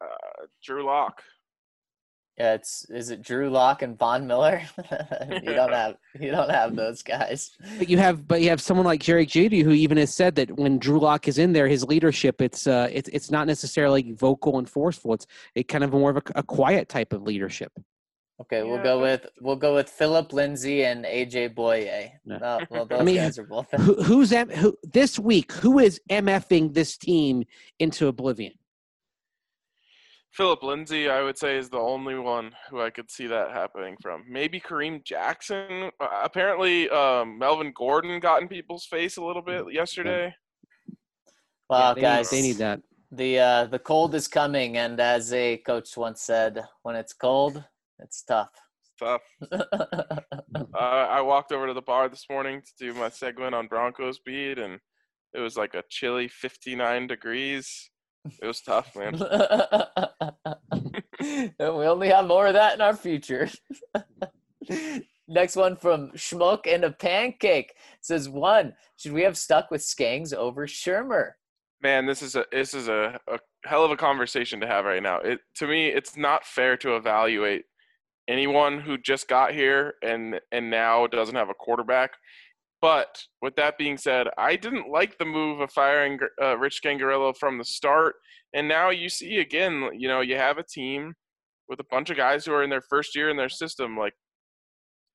Uh, Drew Lock. Yeah, it's is it Drew Lock and Von Miller? you don't have you don't have those guys. But you have, but you have someone like Jerry Jeudy who even has said that when Drew Lock is in there, his leadership it's uh it's it's not necessarily vocal and forceful. It's it kind of more of a, a quiet type of leadership. Okay, we'll Yeah, go with we'll go with Phillip Lindsay and AJ Bouye. No. No, well, those mean, guys are both. Who, who's M, who this week? Who is mfing this team into oblivion? Phillip Lindsay, I would say, is the only one who I could see that happening from. Maybe Kareem Jackson. Uh, apparently, um, Melvin Gordon got in people's face a little bit yesterday. Well, they guys, need, they need that. the uh, the cold is coming, and as a coach once said, when it's cold, it's tough. Tough. Uh, I walked over to the bar this morning to do my segment on Broncos beat, and it was like a chilly 59 degrees. It was tough, man. we only have more of that in our future. Next one from Schmuck and a Pancake says one. Should we have stuck with Skangs over Shurmur? Man, this is a this is a, a hell of a conversation to have right now. It to me, it's not fair to evaluate anyone who just got here and and now doesn't have a quarterback. But with that being said, I didn't like the move of firing uh, Rich Scangarello from the start, and now you see again, you know, you have a team with a bunch of guys who are in their first year in their system. Like,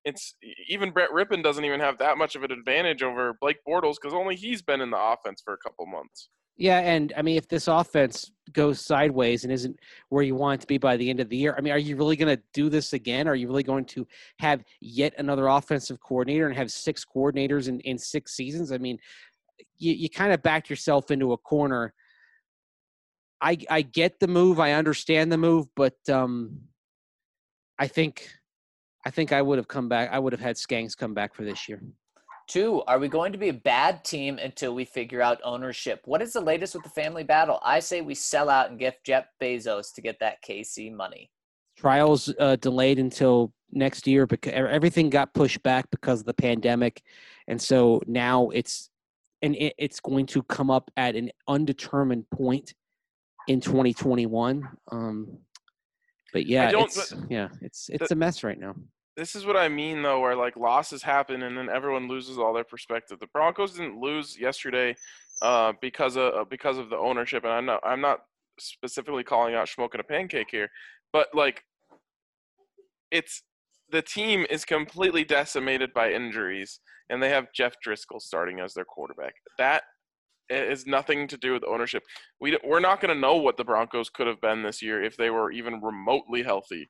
it's even Brett Rypien doesn't even have that much of an advantage over Blake Bortles because only he's been in the offense for a couple months. Yeah, and I mean, if this offense goes sideways and isn't where you want it to be by the end of the year, I mean, are you really going to do this again? Are you really going to have yet another offensive coordinator and have six coordinators in, in six seasons? I mean, you, you kind of backed yourself into a corner. I I get the move, I understand the move, but um, I think I think I would have come back. I would have had Skanks come back for this year. Two, are we going to be a bad team until we figure out ownership? What is the latest with the family battle? I say we sell out and gift Jeff Bezos to get that KC money. trials uh, delayed until next year because everything got pushed back because of the pandemic and so now it's and it, it's going to come up at an undetermined point in 2021 um but yeah don't- it's yeah it's it's a mess right now this is what I mean though, where like losses happen and then everyone loses all their perspective. The Broncos didn't lose yesterday uh, because of uh, because of the ownership, and I'm not I'm not specifically calling out smoking a pancake here, but like it's the team is completely decimated by injuries, and they have Jeff Driskel starting as their quarterback. That is nothing to do with ownership. We we're not going to know what the Broncos could have been this year if they were even remotely healthy.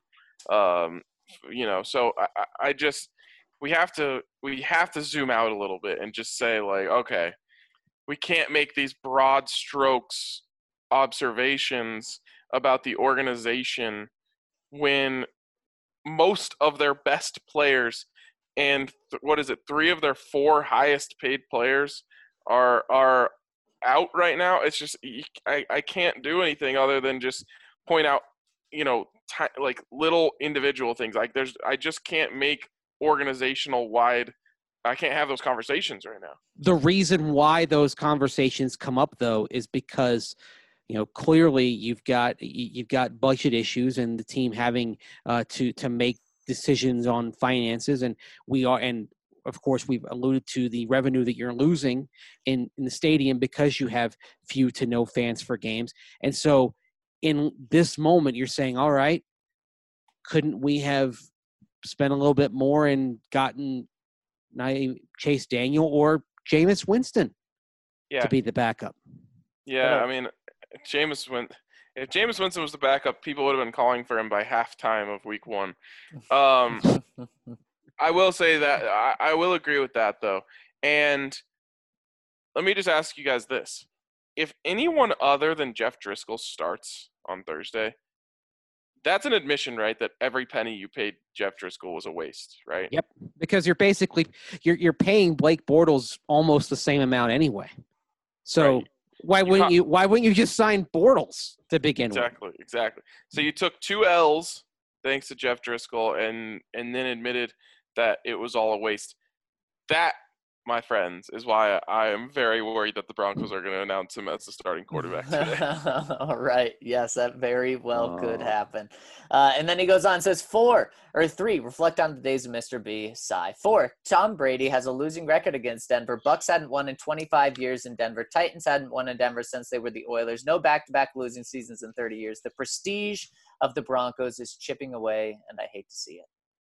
Um, you know so I, I- just we have to we have to zoom out a little bit and just say like okay we can't make these broad strokes observations about the organization when most of their best players and th- what is it three of their four highest paid players are are out right now. It's just I, I can't do anything other than just point out you know ti- like little individual things like there's i just can't make organizational wide i can't have those conversations right now. The reason why those conversations come up though is because you know clearly you've got you've got budget issues and the team having uh, to to make decisions on finances and we are and of course we've alluded to the revenue that you're losing in in the stadium because you have few to no fans for games. And so in this moment you're saying all right couldn't we have spent a little bit more and gotten not Chase Daniel or Jameis Winston yeah to be the backup. yeah i mean Jameis went if Jameis Winston was the backup, people would have been calling for him by halftime of week one. Um, I will say that I, I will agree with that though. And let me just ask you guys this. If anyone other than Jeff Driskel starts on Thursday, that's an admission, right? That every penny you paid Jeff Driskel was a waste, right? Yep. Because you're basically you're you're paying Blake Bortles almost the same amount anyway. So Right. why You wouldn't you why wouldn't you just sign Bortles to begin with? Exactly, exactly. So you took two L's thanks to Jeff Driskel and and then admitted that it was all a waste. That, my friends, is why I am very worried that the Broncos are going to announce him as the starting quarterback today. All right. Yes, that very well could Oh. happen. Uh, and then he goes on and says four or three. Reflect on the days of Mr. B. Sigh. Four. Tom Brady has a losing record against Denver. Bucs hadn't won in 25 years in Denver. Titans hadn't won in Denver since they were the Oilers. No back-to-back losing seasons in 30 years. The prestige of the Broncos is chipping away, and I hate to see it.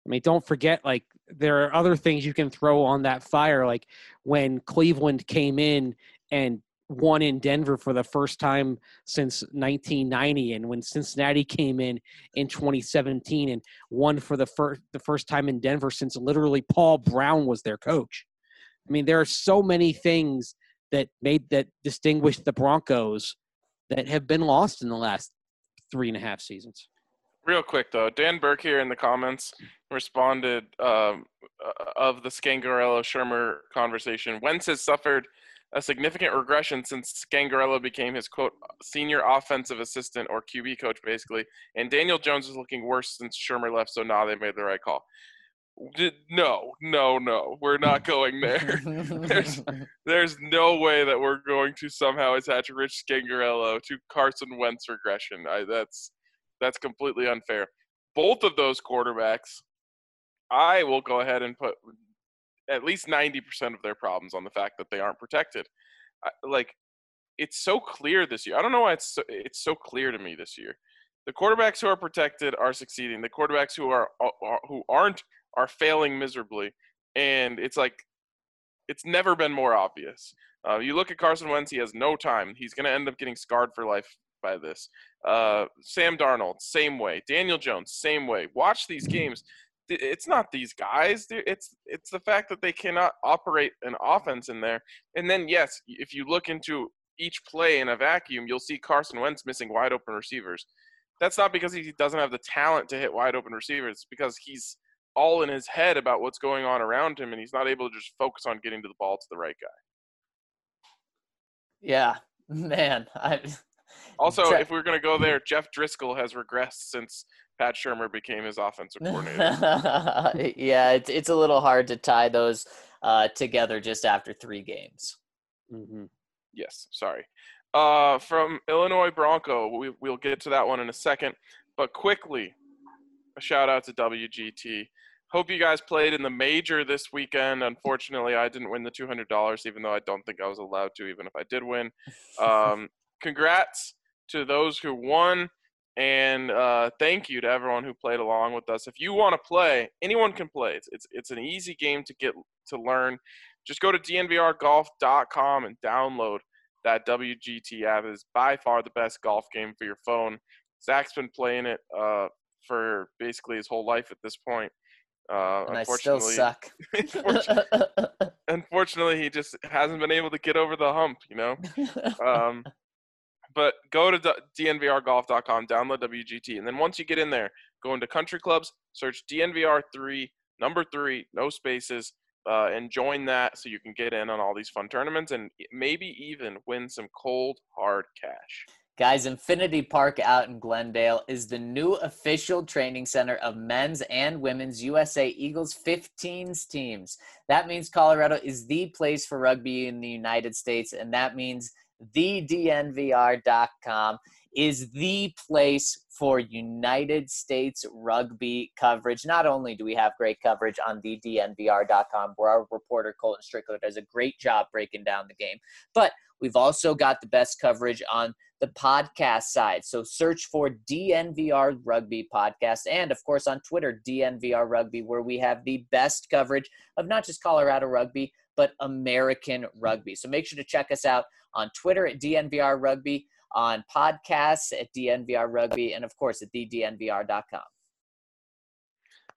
I mean, don't forget, like, there are other things you can throw on that fire. Like when Cleveland came in and won in Denver for the first time since 1990, and when Cincinnati came in in 2017 and won for the first the first time in Denver since literally Paul Brown was their coach. I mean, there are so many things that made that distinguished the Broncos that have been lost in the last three and a half seasons. Real quick though, Dan Burke here in the comments responded um, uh, of the Scangarello Shurmur conversation. Wentz has suffered a significant regression since Scangarello became his quote senior offensive assistant or QB coach basically, and Daniel Jones is looking worse since Shurmur left. So now they made the right call. No, no, no, we're not going there. there's, there's no way that we're going to somehow attach Rich Scangarello to Carson Wentz regression. I, that's that's completely unfair. Both of those quarterbacks, I will go ahead and put at least 90% of their problems on the fact that they aren't protected. like it's so clear this year. I don't know why it's so, it's so clear to me this year. The quarterbacks who are protected are succeeding. The quarterbacks who are, are who aren't are failing miserably. And it's like it's never been more obvious. Uh, you look at Carson Wentz; he has no time. He's going to end up getting scarred for life by this. Uh, Sam Darnold, same way. Daniel Jones, same way. Watch these games it's not these guys. It's it's the fact that they cannot operate an offense in there. And then yes, if you look into each play in a vacuum, you'll see Carson Wentz missing wide open receivers. That's not because he doesn't have the talent to hit wide open receivers. It's because he's all in his head about what's going on around him, and he's not able to just focus on getting to the ball to the right guy. Yeah, man. I, also, if we're going to go there, Jeff Driskel has regressed since Pat Shurmur became his offensive coordinator. yeah, it's it's a little hard to tie those uh, together just after three games. Mm-hmm. Yes, sorry. Uh, from Illinois Bronco, we, we'll get to that one in a second. But quickly, a shout out to WGT. Hope you guys played in the major this weekend. Unfortunately, I didn't win the $200, even though I don't think I was allowed to, even if I did win. Um, congrats to those who won. And uh, thank you to everyone who played along with us. If you want to play, anyone can play. It's, it's, it's an easy game to get to learn. Just go to dnvrgolf.com and download that WGT app. It is by far the best golf game for your phone. Zach's been playing it uh, for basically his whole life at this point. Uh, and I still suck. unfortunately, unfortunately, he just hasn't been able to get over the hump, you know. Um, but go to dnvrgolf.com, download WGT, and then once you get in there, go into country clubs, search DNVR3, number three, no spaces, uh, and join that so you can get in on all these fun tournaments and maybe even win some cold hard cash. Guys, Infinity Park out in Glendale is the new official training center of men's and women's USA Eagles 15s teams. That means Colorado is the place for rugby in the United States, and that means thednvr.com is the place for United States rugby coverage. Not only do we have great coverage on thednvr.com, where our reporter Colton Strickler does a great job breaking down the game, but we've also got the best coverage on the podcast side. So search for DNVR Rugby Podcast and, of course, on Twitter, DNVR Rugby, where we have the best coverage of not just Colorado rugby, but American rugby. So make sure to check us out on Twitter at DNVR Rugby, on podcasts at DNVR Rugby, and of course at thednvr.com.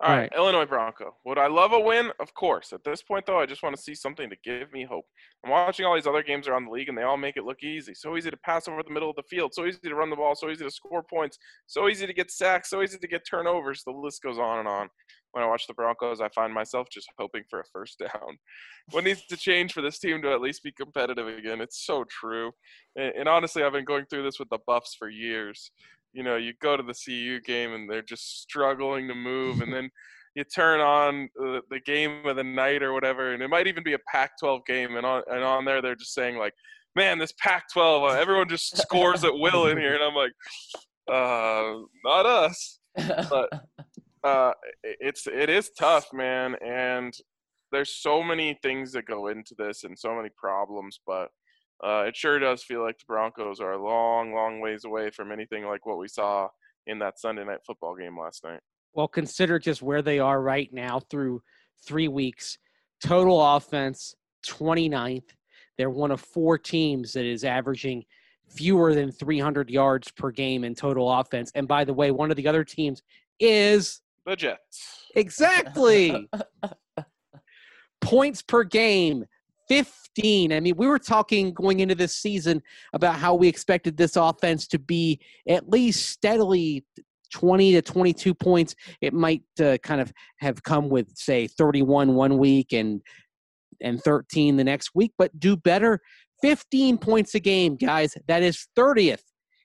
All right, Illinois Bronco. Would I love a win? Of course. At this point, though, I just want to see something to give me hope. I'm watching all these other games around the league, and they all make it look easy. So easy to pass over the middle of the field, so easy to run the ball, so easy to score points, so easy to get sacks, so easy to get turnovers. The list goes on and on. When I watch the Broncos, I find myself just hoping for a first down. what needs to change for this team to at least be competitive again? It's so true. And, and honestly, I've been going through this with the Buffs for years you know, you go to the CU game and they're just struggling to move, and then you turn on the, the game of the night or whatever, and it might even be a Pac-12 game, and on and on there they're just saying like, "Man, this Pac-12, uh, everyone just scores at will in here," and I'm like, uh, "Not us." But uh, it's it is tough, man, and there's so many things that go into this and so many problems, but uh, it sure does feel like the Broncos are a long, long ways away from anything like what we saw in that Sunday night football game last night. Well, consider just where they are right now through three weeks. Total offense, 29th. They're one of four teams that is averaging fewer than 300 yards per game in total offense. And by the way, one of the other teams is The Jets. exactly points per game 15. I mean, we were talking going into this season about how we expected this offense to be at least steadily 20 to 22 points. It might uh, kind of have come with, say, 31 one week and and 13 the next week, but do better. 15 points a game, guys. That is 30th.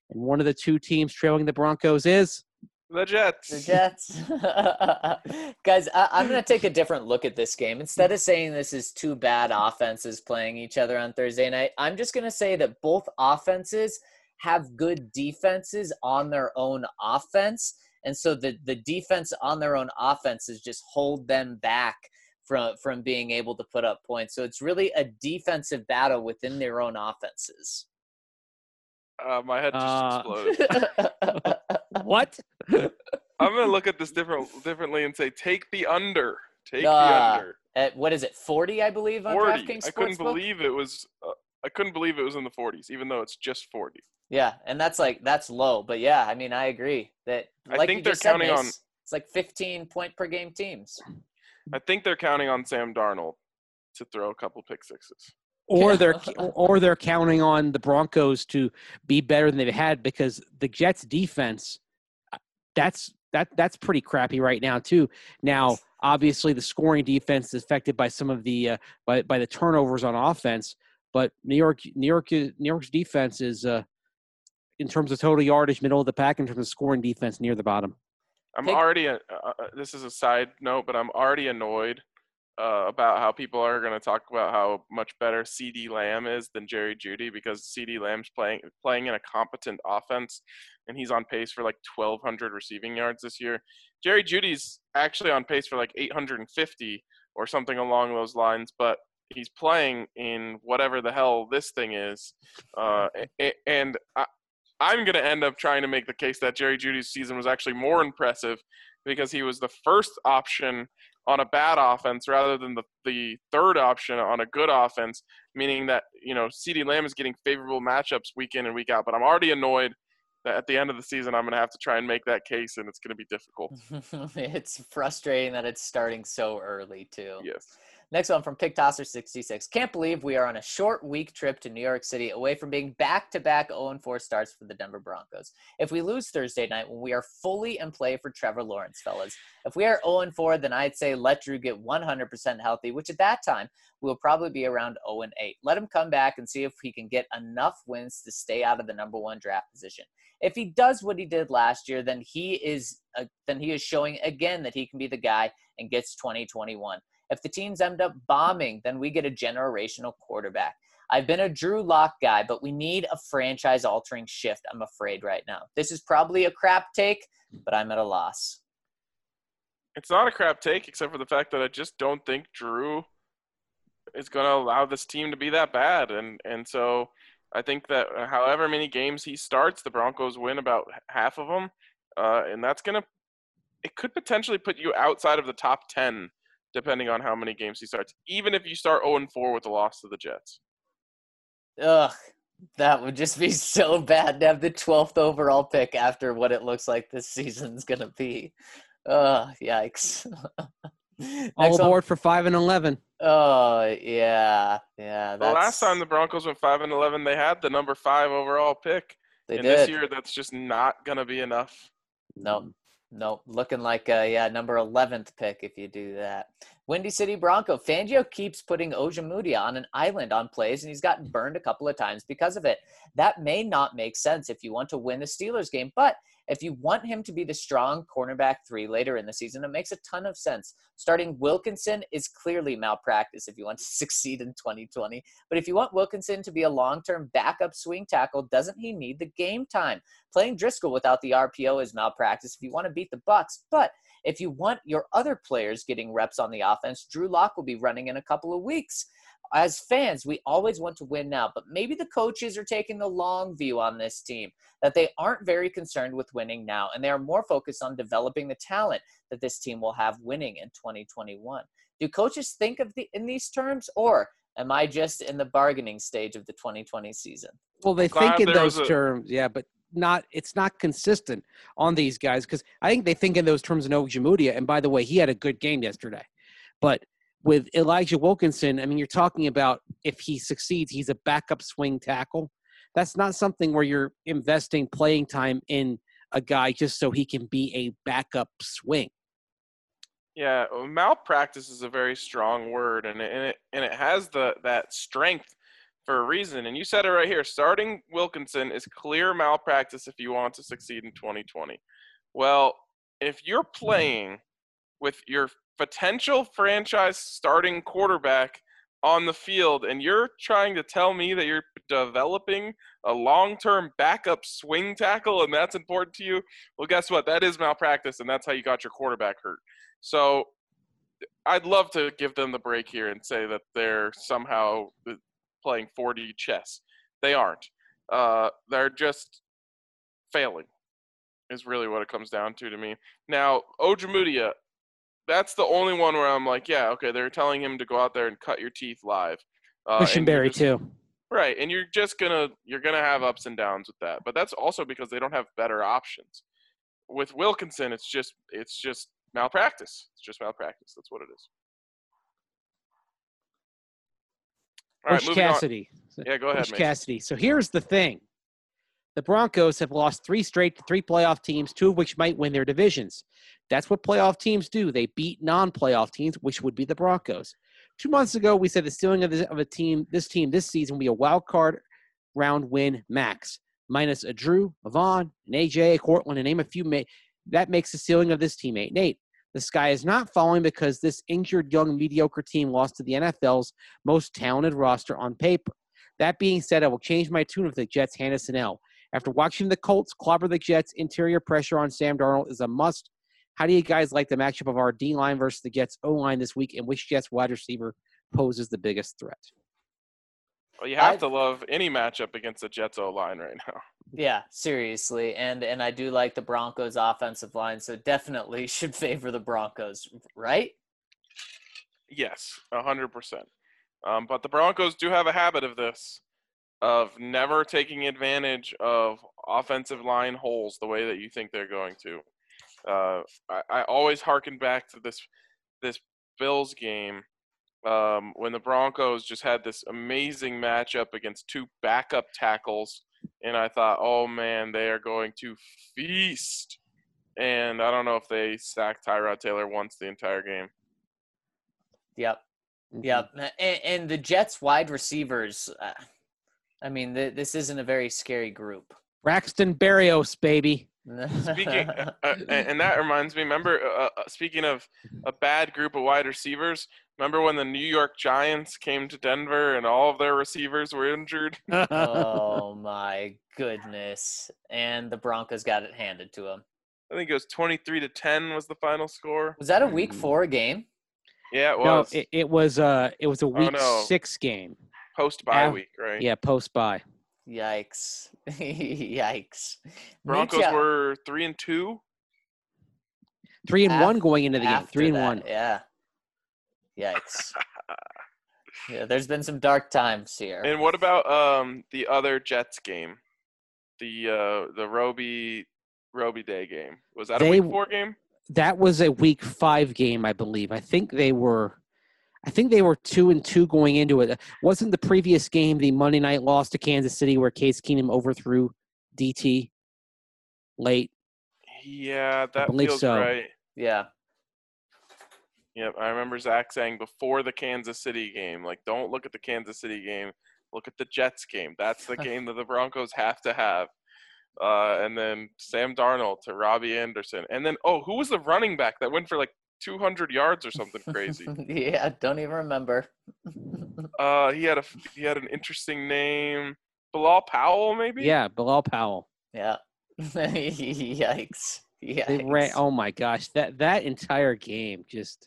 And one of the two teams trailing the Broncos is The Jets. The Jets. Guys, I, I'm going to take a different look at this game. Instead of saying this is two bad offenses playing each other on Thursday night, I'm just going to say that both offenses have good defenses on their own offense. And so the, the defense on their own offenses just hold them back from, from being able to put up points. So it's really a defensive battle within their own offenses. Uh, my head just Uh, exploded. what? I'm gonna look at this different differently and say take the under. Take the Ah, under. At, what is it, 40, I believe, on 40. DraftKings I couldn't Sportsbook? believe it was. Uh, I couldn't believe it was in the 40s, even though it's just 40. Yeah, and that's like that's low, but yeah, I mean, I agree that. I think they're counting on- It's like 15 point per game teams. I think they're counting on Sam Darnold to throw a couple pick sixes. Or they're or they're counting on the Broncos to be better than they've had because the Jets defense uh, that's that that's pretty crappy right now too. Now, obviously the scoring defense is affected by some of the uh, by by the turnovers on offense, but New York New York New York's defense is uh in terms of total yardage middle of the pack in terms of scoring defense near the bottom. I'm Take- already. Uh, uh, this is a side note, but I'm already annoyed uh, about how people are going to talk about how much better CeeDee Lamb is than Jerry Jeudy because CeeDee Lamb's playing playing in a competent offense, and he's on pace for like 1,200 receiving yards this year. Jerry Jeudy's actually on pace for like 850 or something along those lines, but he's playing in whatever the hell this thing is, uh, and I, I'm going to end up trying to make the case that Jerry Jeudy's season was actually more impressive because he was the first option on a bad offense rather than the, the third option on a good offense, meaning that, you know, CeeDee Lamb is getting favorable matchups week in and week out. But I'm already annoyed that at the end of the season, I'm going to have to try and make that case, and it's going to be difficult. it's frustrating that it's starting so early too. Yes. Next one from PickTosser66. Can't believe we are on a short week trip to New York City away from being back to back 0 4 starts for the Denver Broncos. If we lose Thursday night when we are fully in play for Trevor Lawrence, fellas, if we are 0 4, then I'd say let Drew get 100% healthy, which at that time will probably be around 0 8. Let him come back and see if he can get enough wins to stay out of the number one draft position. If he does what he did last year, then he is uh, then he is showing again that he can be the guy and gets 2021. If the teams end up bombing, then we get a generational quarterback. I've been a Drew Lock guy, but we need a franchise altering shift, I'm afraid, right now. This is probably a crap take, but I'm at a loss. It's not a crap take, except for the fact that I just don't think Drew is going to allow this team to be that bad. And, and so I think that however many games he starts, the Broncos win about half of them. Uh, and that's going to, it could potentially put you outside of the top 10, depending on how many games he starts, even if you start 0 4 with the loss to the Jets. Ugh, that would just be so bad to have the 12th overall pick after what it looks like this season's going to be. Ugh, yikes. All one. aboard for five and eleven. Oh, yeah. Yeah. The last time the Broncos went 5 and 11, they had the number five overall pick. they and did. this year, that's just not going to be enough. Nope. Nope. Looking like uh yeah, number eleventh pick if you do that. Windy City Bronco. Fangio keeps putting Ojemudia on an island on plays, and he's gotten burned a couple of times because of it. That may not make sense if you want to win the Steelers game, but if you want him to be the strong cornerback three later in the season, it makes a ton of sense. Starting Wilkinson is clearly malpractice if you want to succeed in 2020. But if you want Wilkinson to be a long term backup swing tackle, doesn't he need the game time? Playing Driskel without the RPO is malpractice if you want to beat the Bucs. But if you want your other players getting reps on the offense, Drew Lock will be running in a couple of weeks. As fans, we always want to win now, but maybe the coaches are taking the long view on this team, that they aren't very concerned with winning now, and they are more focused on developing the talent that this team will have winning in 2021. Do coaches think of the in these terms, or Am I just in the bargaining stage of the 2020 season? Well, they think in those a- terms, yeah, but not. It's not consistent on these guys because I think they think in those terms in Ojemudia. And by the way, he had a good game yesterday, but with Elijah Wilkinson, I mean, you're talking about if he succeeds, he's a backup swing tackle. That's not something where you're investing playing time in a guy just so he can be a backup swing. Yeah, malpractice is a very strong word, and it, and it and it has the that strength for a reason. And you said it right here. Starting Wilkinson is clear malpractice if you want to succeed in 2020. Well, if you're playing with your potential franchise starting quarterback on the field, and you're trying to tell me that you're developing a long-term backup swing tackle, and that's important to you, well, guess what? That is malpractice, and that's how you got your quarterback hurt. So I'd love to give them the break here and say that they're somehow uh, playing 4D chess. They aren't. Uh, they're just failing, is really what it comes down to to me. Now, Ojemudia, that's the only one where I'm like, yeah, okay, they're telling him to go out there and cut your teeth live. Uh, and you're just- too. Right, and you're just gonna you're gonna have ups and downs with that, but that's also because they don't have better options. With Wilkinson, it's just it's just malpractice. It's just malpractice. That's what it is. All right, Coach moving on. Cassidy. Yeah, go ahead, Mason. Cassidy. So here's the thing. The Broncos have lost three straight to three playoff teams, two of which might win their divisions. That's what playoff teams do. They beat non-playoff teams, which would be the Broncos. Two months ago, we said the ceiling of, this, of a team, this team this season, will be a wild card round win max, minus a Drew, a Von, an AJ, a Courtland, and name a few. Ma- that makes the ceiling of this team eight and eight. The sky is not falling because this injured, young, mediocre team lost to the NFL's most talented roster on paper. That being said, I will change my tune if the Jets hand us an L. After watching the Colts clobber the Jets, interior pressure on Sam Darnold is a must. How do you guys like the matchup of our D line versus the Jets O line this week, and which Jets wide receiver poses the biggest threat? Well, you have I- to love any matchup against the Jets O line right now. Yeah, seriously, and and I do like the Broncos' offensive line, so definitely should favor the Broncos, right? Yes, a hundred percent. Um, but the Broncos do have a habit of this, of never taking advantage of offensive line holes the way that you think they're going to. Uh, I, I always harken back to this this Bills game um, when the Broncos just had this amazing matchup against two backup tackles, and I thought, oh man, they are going to feast. And I don't know if they sacked Tyrod Taylor once the entire game. Yep, yep. And, and the Jets' wide receivers, uh, I mean, th- this isn't a very scary group. Braxton Berrios, baby. Speaking, uh, and and that reminds me. Remember, uh, uh, speaking of a bad group of wide receivers, remember when the New York Giants came to Denver and all of their receivers were injured? oh my goodness! And the Broncos got it handed to them. I think it was twenty-three to ten was the final score. Was that a Week Four game? Yeah, it no, was it, it was uh it was a week no. six game. Post bye yeah. week, right? Yeah, post bye. Yikes! Yikes! Broncos Mitch, uh, were three and two. Three and Af- one going into the game. Three and that, one. Yeah. Yikes! yeah, there's been some dark times here. And what about um the other Jets game, the uh the Roby Roby Day game? Was that a They- week four game? That was a week five game, I believe. I think they were I think they were two and two going into it. Wasn't the previous game the Monday night loss to Kansas City where Case Keenum overthrew DT late? Yeah, that believe feels so. right. yeah. Yep, I remember Zach saying before the Kansas City game, like, don't look at the Kansas City game, look at the Jets game. That's the game that the Broncos have to have. Uh, and then Sam Darnold to Robbie Anderson, and then oh, who was the running back that went for like 200 yards or something crazy? yeah, don't even remember. uh, he had a he had an interesting name, Bilal Powell, maybe. Yeah, Bilal Powell. yeah. Yikes. Yikes. They ran oh my gosh, that that entire game just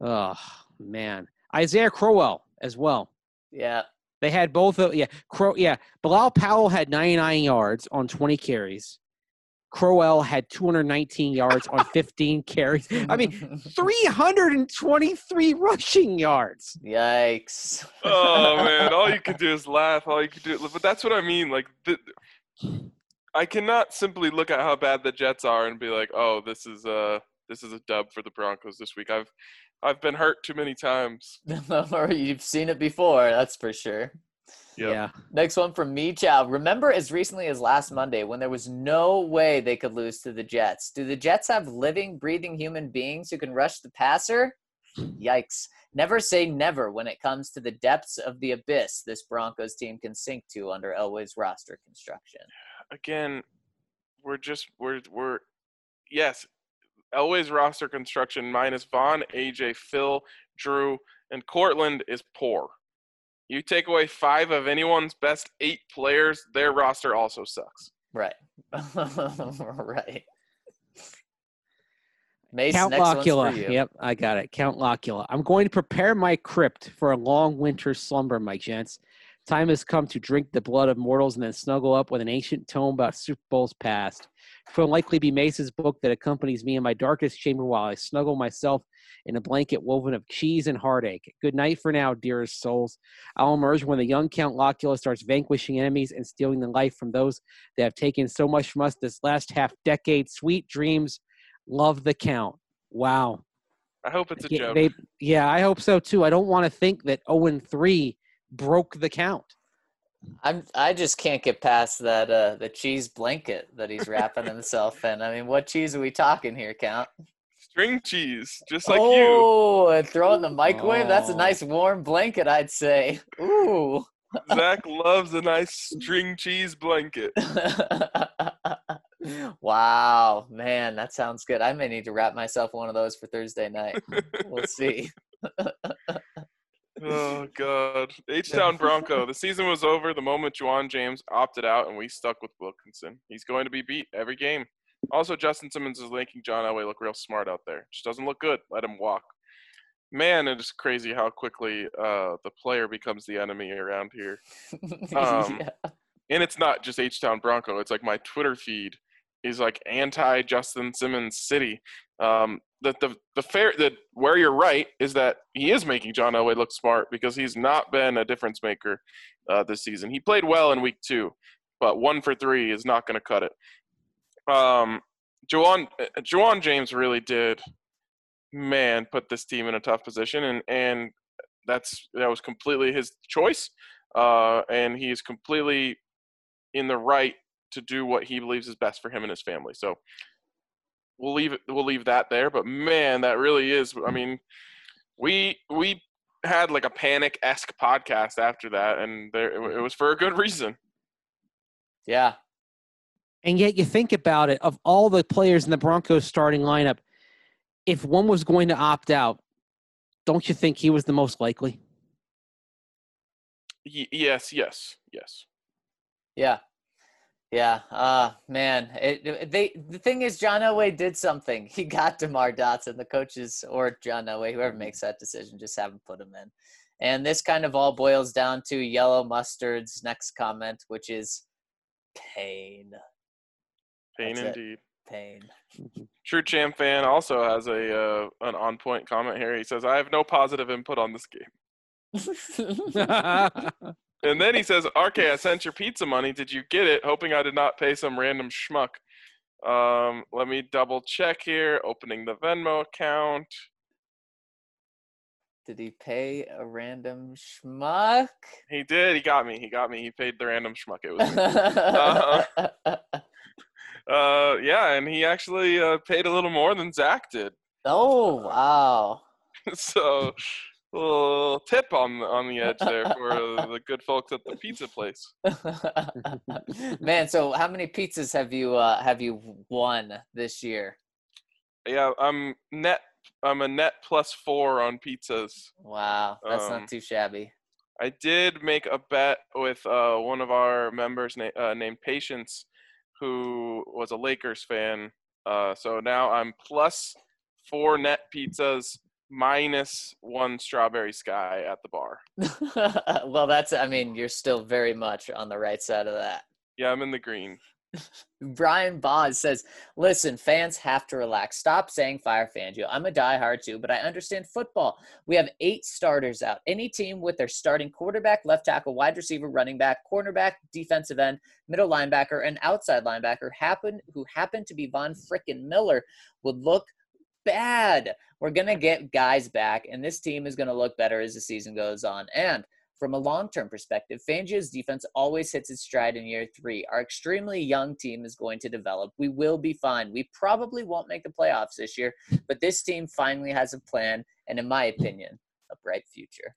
oh man. Isaiah Crowell as well. Yeah. They had both of yeah, Crow yeah, Bilal Powell had 99 yards on 20 carries. Crowell had 219 yards on 15 carries. I mean, 323 rushing yards. Yikes. oh man, all you can do is laugh. All you can do, but that's what I mean. Like, the, I cannot simply look at how bad the Jets are and be like, "Oh, this is a this is a dub for the Broncos this week." I've I've been hurt too many times. you've seen it before, that's for sure. Yep. Yeah. Next one from me, Chow. Remember as recently as last Monday when there was no way they could lose to the Jets. Do the Jets have living, breathing human beings who can rush the passer? Yikes. Never say never when it comes to the depths of the abyss this Broncos team can sink to under Elway's roster construction. Again, we're just we're we're yes, Elway's roster construction minus Von, AJ, Phil, Drew, and Courtland is poor. You take away five of anyone's best eight players, their roster also sucks. Right. right. Mace, Count next Locula. Yep, I got it. Count Locula. I'm going to prepare my crypt for a long winter slumber, my gents. Time has come to drink the blood of mortals and then snuggle up with an ancient tome about Super Bowls past. It will likely be Mace's book that accompanies me in my darkest chamber while I snuggle myself in a blanket woven of cheese and heartache. Good night for now, dearest souls. I'll emerge when the young Count Locula starts vanquishing enemies and stealing the life from those that have taken so much from us this last half decade. Sweet dreams. Love the Count. Wow. I hope it's a Yeah, joke. they- yeah, I hope so too. I don't want to think that 0 and 3 broke the count. I'm I just can't get past that uh the cheese blanket that he's wrapping himself in. I mean, what cheese are we talking here, Count? String cheese, just like you. oh, and throw it in the microwave. That's a Oh. nice warm blanket, I'd say. Ooh. Zach loves a nice string cheese blanket. wow, man, that sounds good. I may need to wrap myself one of those for Thursday night. We'll see. Oh God, H Town Bronco. The season was over the moment Ja'Wuan James opted out, and we stuck with Wilkinson. He's going to be beat every game. Also, Justin Simmons is making John Elway look real smart out there. Just doesn't look good. Let him walk. Man, it is crazy how quickly uh, the player becomes the enemy around here. Um, Yeah. and it's not just H Town Bronco. It's like my Twitter feed is like anti Justin Simmons City. Um, the the the fair that where you're right is that he is making John Elway look smart because he's not been a difference maker uh, this season. He played well in week two, but one for three is not going to cut it. Um, Ja'Wuan uh, Ja'Wuan James really did, man, put this team in a tough position, and and that's that was completely his choice, uh, and is completely in the right to do what he believes is best for him and his family. So we'll leave it. We'll leave that there. But man, that really is. I mm. mean, we we had like a panic esque podcast after that, and there it, it mm-hmm. was for a good reason. yeah. And yet you think about it, of all the players in the Broncos starting lineup, if one was going to opt out, don't you think he was the most likely? Y- yes, yes, yes. Yeah. Yeah. Uh man. It, it- they the thing is John Elway did something. He got DeMar Dotson, the coaches or John Elway, whoever makes that decision, just have him put him in. And this kind of all boils down to yellow mustard's next comment, which is pain. Pain That's it. indeed. Pain. True Champ fan also has a uh, an on point comment here. He says, "I have no positive input on this game." And then he says, RK, I sent your pizza money. Did you get it? Hoping I did not pay some random schmuck. Um, let me double check here. Opening the Venmo account. Did he pay a random schmuck? He did. He got me. He got me. He paid the random schmuck. It was. Uh-huh. uh, yeah, and he actually uh, paid a little more than Zach did. oh wow. so, little tip on on the edge there for the good folks at the pizza place. Man, so how many pizzas have you uh, have you won this year? Yeah, I'm net. I'm a net plus four on pizzas. Wow, that's Um, not too shabby. I did make a bet with uh, one of our members na- uh, named Patience, who was a Lakers fan. Uh, so now I'm plus four net pizzas minus one strawberry sky at the bar. well, that's I mean, you're still very much on the right side of that. Yeah, I'm in the green. Brian Boz says, "Listen, fans have to relax. Stop saying fire Fangio. I'm a diehard too, but I understand football. We have eight starters out. Any team with their starting quarterback, left tackle, wide receiver, running back, cornerback, defensive end, middle linebacker, and outside linebacker happen who happen to be Von Frickin' Miller would look bad. We're gonna get guys back, and this team is gonna look better as the season goes on. And from a long-term perspective, Fangio's defense always hits its stride in year three. Our extremely young team is going to develop. We will be fine. We probably won't make the playoffs this year, but this team finally has a plan, and in my opinion, a bright future.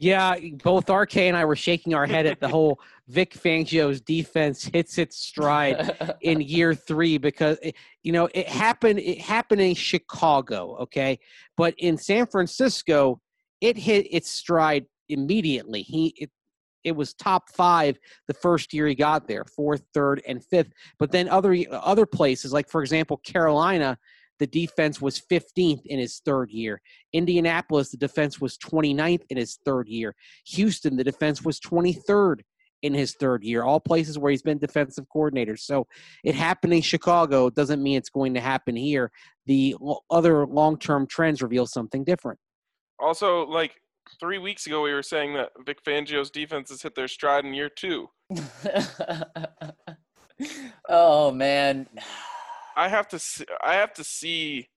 Yeah, both RK and I were shaking our head at the whole Vic Fangio's defense hits its stride in year three because it, you know it happened. It happened in Chicago, okay, but in San Francisco, it hit its stride immediately. He it, it was top five the first year he got there, fourth, third, and fifth. But then other other places, like for example Carolina, the defense was 15th in his third year. Indianapolis, the defense was 29th in his third year. Houston, the defense was 23rd in his third year. All places where he's been defensive coordinator. So it happened in Chicago doesn't mean it's going to happen here. The other long-term trends reveal something different. Also, like three weeks ago, we were saying that Vic Fangio's defense has hit their stride in year two. oh man. I have to see, I have to see.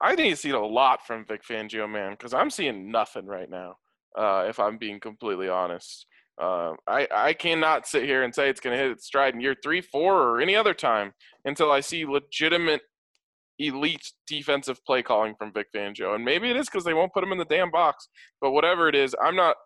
I need to see a lot from Vic Fangio, man, because I'm seeing nothing right now. Uh, if I'm being completely honest, uh, I I cannot sit here and say it's going to hit its stride in year three, four, or any other time until I see legitimate elite defensive play calling from Vic Fangio. And maybe it is because they won't put him in the damn box. But whatever it is, I'm not.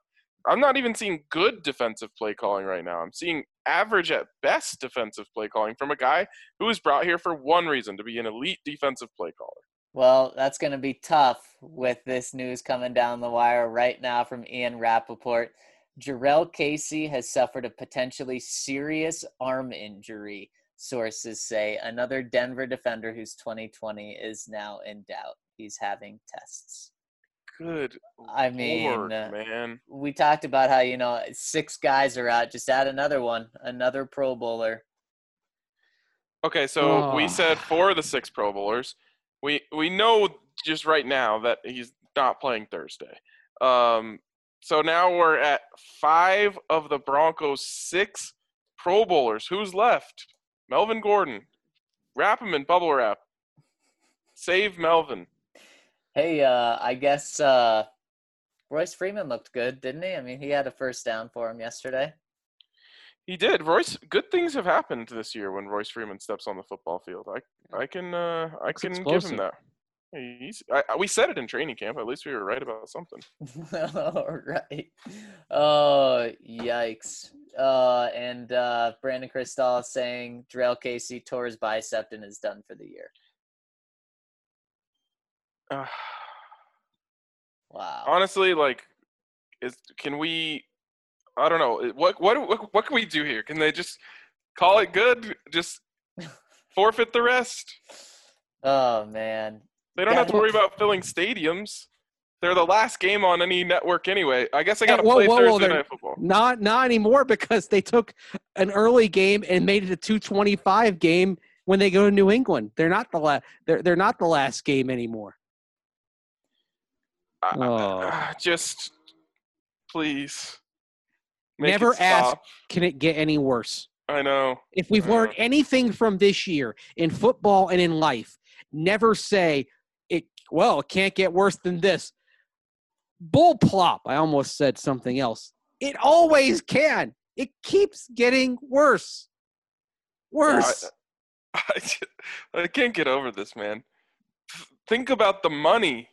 I'm not even seeing good defensive play calling right now. I'm seeing average at best defensive play calling from a guy who was brought here for one reason to be an elite defensive play caller. Well, that's going to be tough with this news coming down the wire right now from Ian Rapoport. Jurrell Casey has suffered a potentially serious arm injury, sources say. Another Denver defender who's 2020 is now in doubt. He's having tests. Good. I mean, Lord, uh, man. we talked about how, you know, six guys are out. Just add another one, another Pro Bowler. Okay, so we Oh. said four of the six Pro Bowlers. We we know just right now that he's not playing Thursday. Um, so now we're at five of the Broncos' six Pro Bowlers. Who's left? Melvin Gordon. Wrap him in bubble wrap. Save Melvin. Hey, uh, I guess uh, Royce Freeman looked good, didn't he? I mean, he had a first down for him yesterday. He did. Royce. Good things have happened this year when Royce Freeman steps on the football field. I I can uh, I can give him that. He's, I, I- we said it in training camp. At least we were right about something. All right. Oh, yikes. Uh, and uh, Brandon Krisztal saying Drell Casey tore his bicep and is done for the year. Uh, Wow. honestly, like, is can we? I don't know. What what what what can we do here? Can they just call it good? Just forfeit the rest. Oh, man. They don't have to worry about filling stadiums. They're the last game on any network anyway. I guess I got to play whoa, whoa, Thursday they're- night football. Not not anymore because they took an early game and made it a 225 game when they go to New England. They're not the la- they're they're not the last game anymore. I- I- Oh. just please. Never ask. stop. Can it get any worse? I know. If we've Uh. learned anything from this year in football and in life, never say it well, it can't get worse than this. Bull plop. I almost said something else. It always can. It keeps getting worse. Worse. I, just- I can't get over this, man. Think about the money.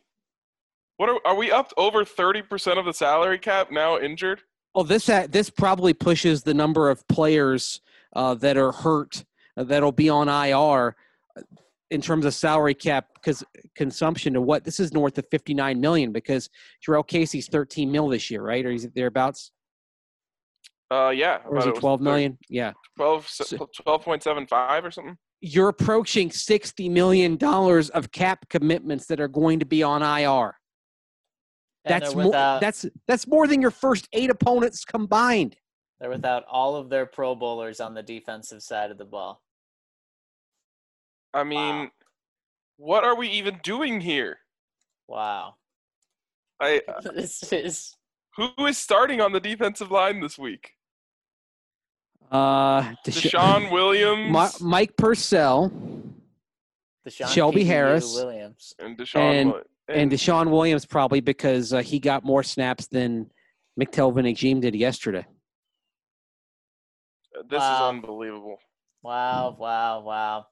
What are, are we up over thirty percent of the salary cap now injured? Well, this this probably pushes the number of players uh, that are hurt uh, that'll be on IR uh, in terms of salary cap because consumption to what this is north of 59 million because Jurrell Casey's 13 mil this year, right? Or is it thereabouts? Uh, yeah. Or is it was 12 thir- million? Yeah. 12, 12.75 or something. You're approaching 60 million dollars of cap commitments that are going to be on IR. And That's they're more. That's that's more than your first eight opponents combined. They're without all of their Pro Bowlers on the defensive side of the ball. I mean, what are we even doing here? Wow. I this is who is starting on the defensive line this week? Uh, Desha- DeShawn Williams Mi- Mike Purcell Deshaun Shelby PPU Harris. Williams. and Deshaun and- Wi- and DeShawn Williams probably because uh, he got more snaps than McTelvin Agim did yesterday. this is unbelievable. Wow, wow, wow.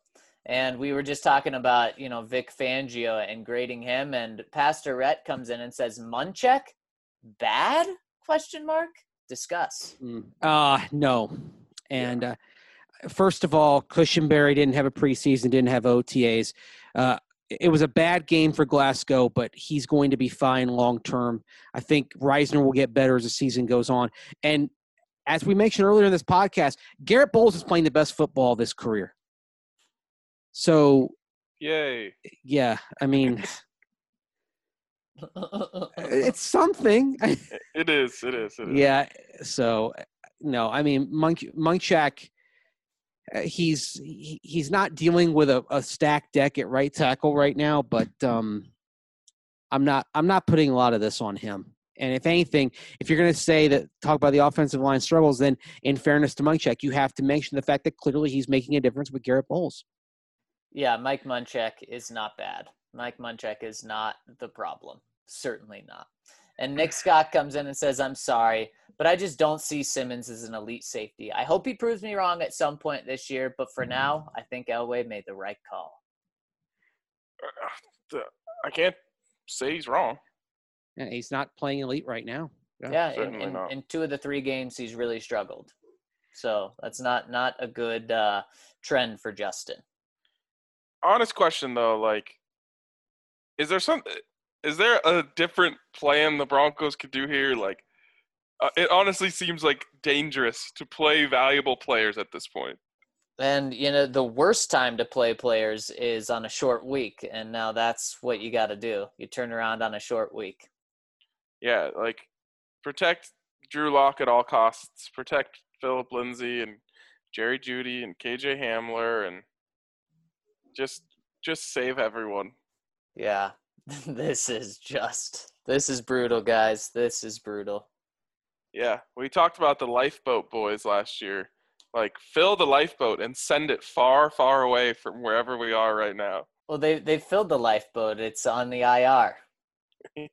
And we were just talking about, you know, Vic Fangio and grading him and Pastor Rhett comes in and says Munchak bad? Question mark. Discuss. Uh no. And uh, first of all, Cushenberry didn't have a preseason, didn't have OTAs. Uh, it was a bad game for Glasgow, but he's going to be fine long term. I think Risner will get better as the season goes on. And as we mentioned earlier in this podcast, Garett Bolles is playing the best football of his career. So Yay! yeah, I mean, it's something. It is. It is. It is. Yeah. So no, I mean Monk Munchak. uh, He's he's not dealing with a, a stacked deck at right tackle right now, but um, I'm not I'm not putting a lot of this on him. And if anything, if you're going to say that talk about the offensive line struggles, then in fairness to Munchak, you have to mention the fact that clearly he's making a difference with Garett Bolles. yeah, Mike Munchak is not bad. Mike Munchak is not the problem. Certainly not. And Nick Scott comes in and says, I'm sorry, but I just don't see Simmons as an elite safety. I hope he proves me wrong at some point this year, but for now, I think Elway made the right call. I can't say he's wrong. And he's not playing elite right now. Yeah, Yeah, in, certainly in, not. in two of the three games, he's really struggled. So that's not not a good uh, trend for Justin. Honest question though, like, is there some? Is there a different plan the Broncos could do here? Like, uh, it honestly seems like dangerous to play valuable players at this point. And you know the worst time to play players is on a short week, and now that's what you got to do. You turn around on a short week. Yeah, like protect Drew Lock at all costs. Protect Phillip Lindsay and Jerry Jeudy and KJ Hamler and just just save everyone. Yeah, this is just this is brutal, guys. This is brutal. Yeah, we talked about the lifeboat boys last year. Like fill the lifeboat and send it far, far away from wherever we are right now. Well, they they filled the lifeboat. It's on the IR.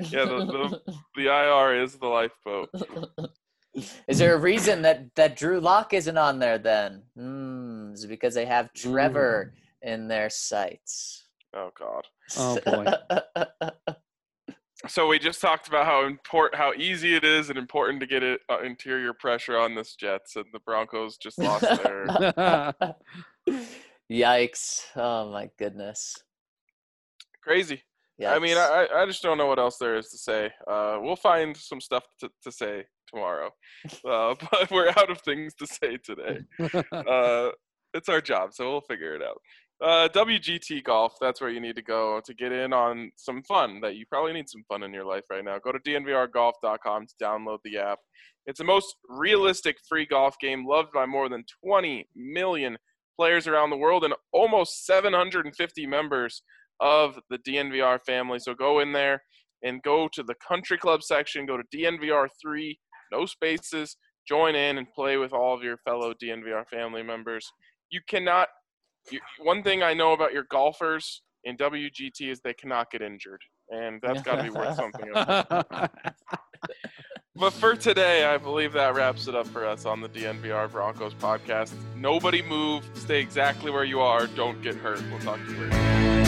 Yeah, the, the, the IR is the lifeboat. is there a reason that that Drew Lock isn't on there then? Hmm, is it because they have Trevor in their sights? Oh God. Oh, boy. So we just talked about how important, how easy it is, and important to get it uh, interior pressure on this Jets, and the Broncos just lost their Yikes! Oh my goodness. crazy. I mean, I, I just don't know what else there is to say. Uh, we'll find some stuff to, to say tomorrow, uh, but we're out of things to say today. Uh, it's our job, so we'll figure it out. Uh, WGT Golf, that's where you need to go to get in on some fun that you probably need some fun in your life right now. Go to dnvrgolf.com to download the app. It's the most realistic free golf game loved by more than 20 million players around the world and almost 750 members of the DNVR family. So go in there and go to the country club section, go to DNVR3, no spaces, join in and play with all of your fellow DNVR family members. You cannot, you, one thing I know about your golfers in WGT is they cannot get injured. And that's got to be worth something. But for today, I believe that wraps it up for us on the DNVR Broncos podcast. Nobody move. Stay exactly where you are. Don't get hurt. We'll talk to you later.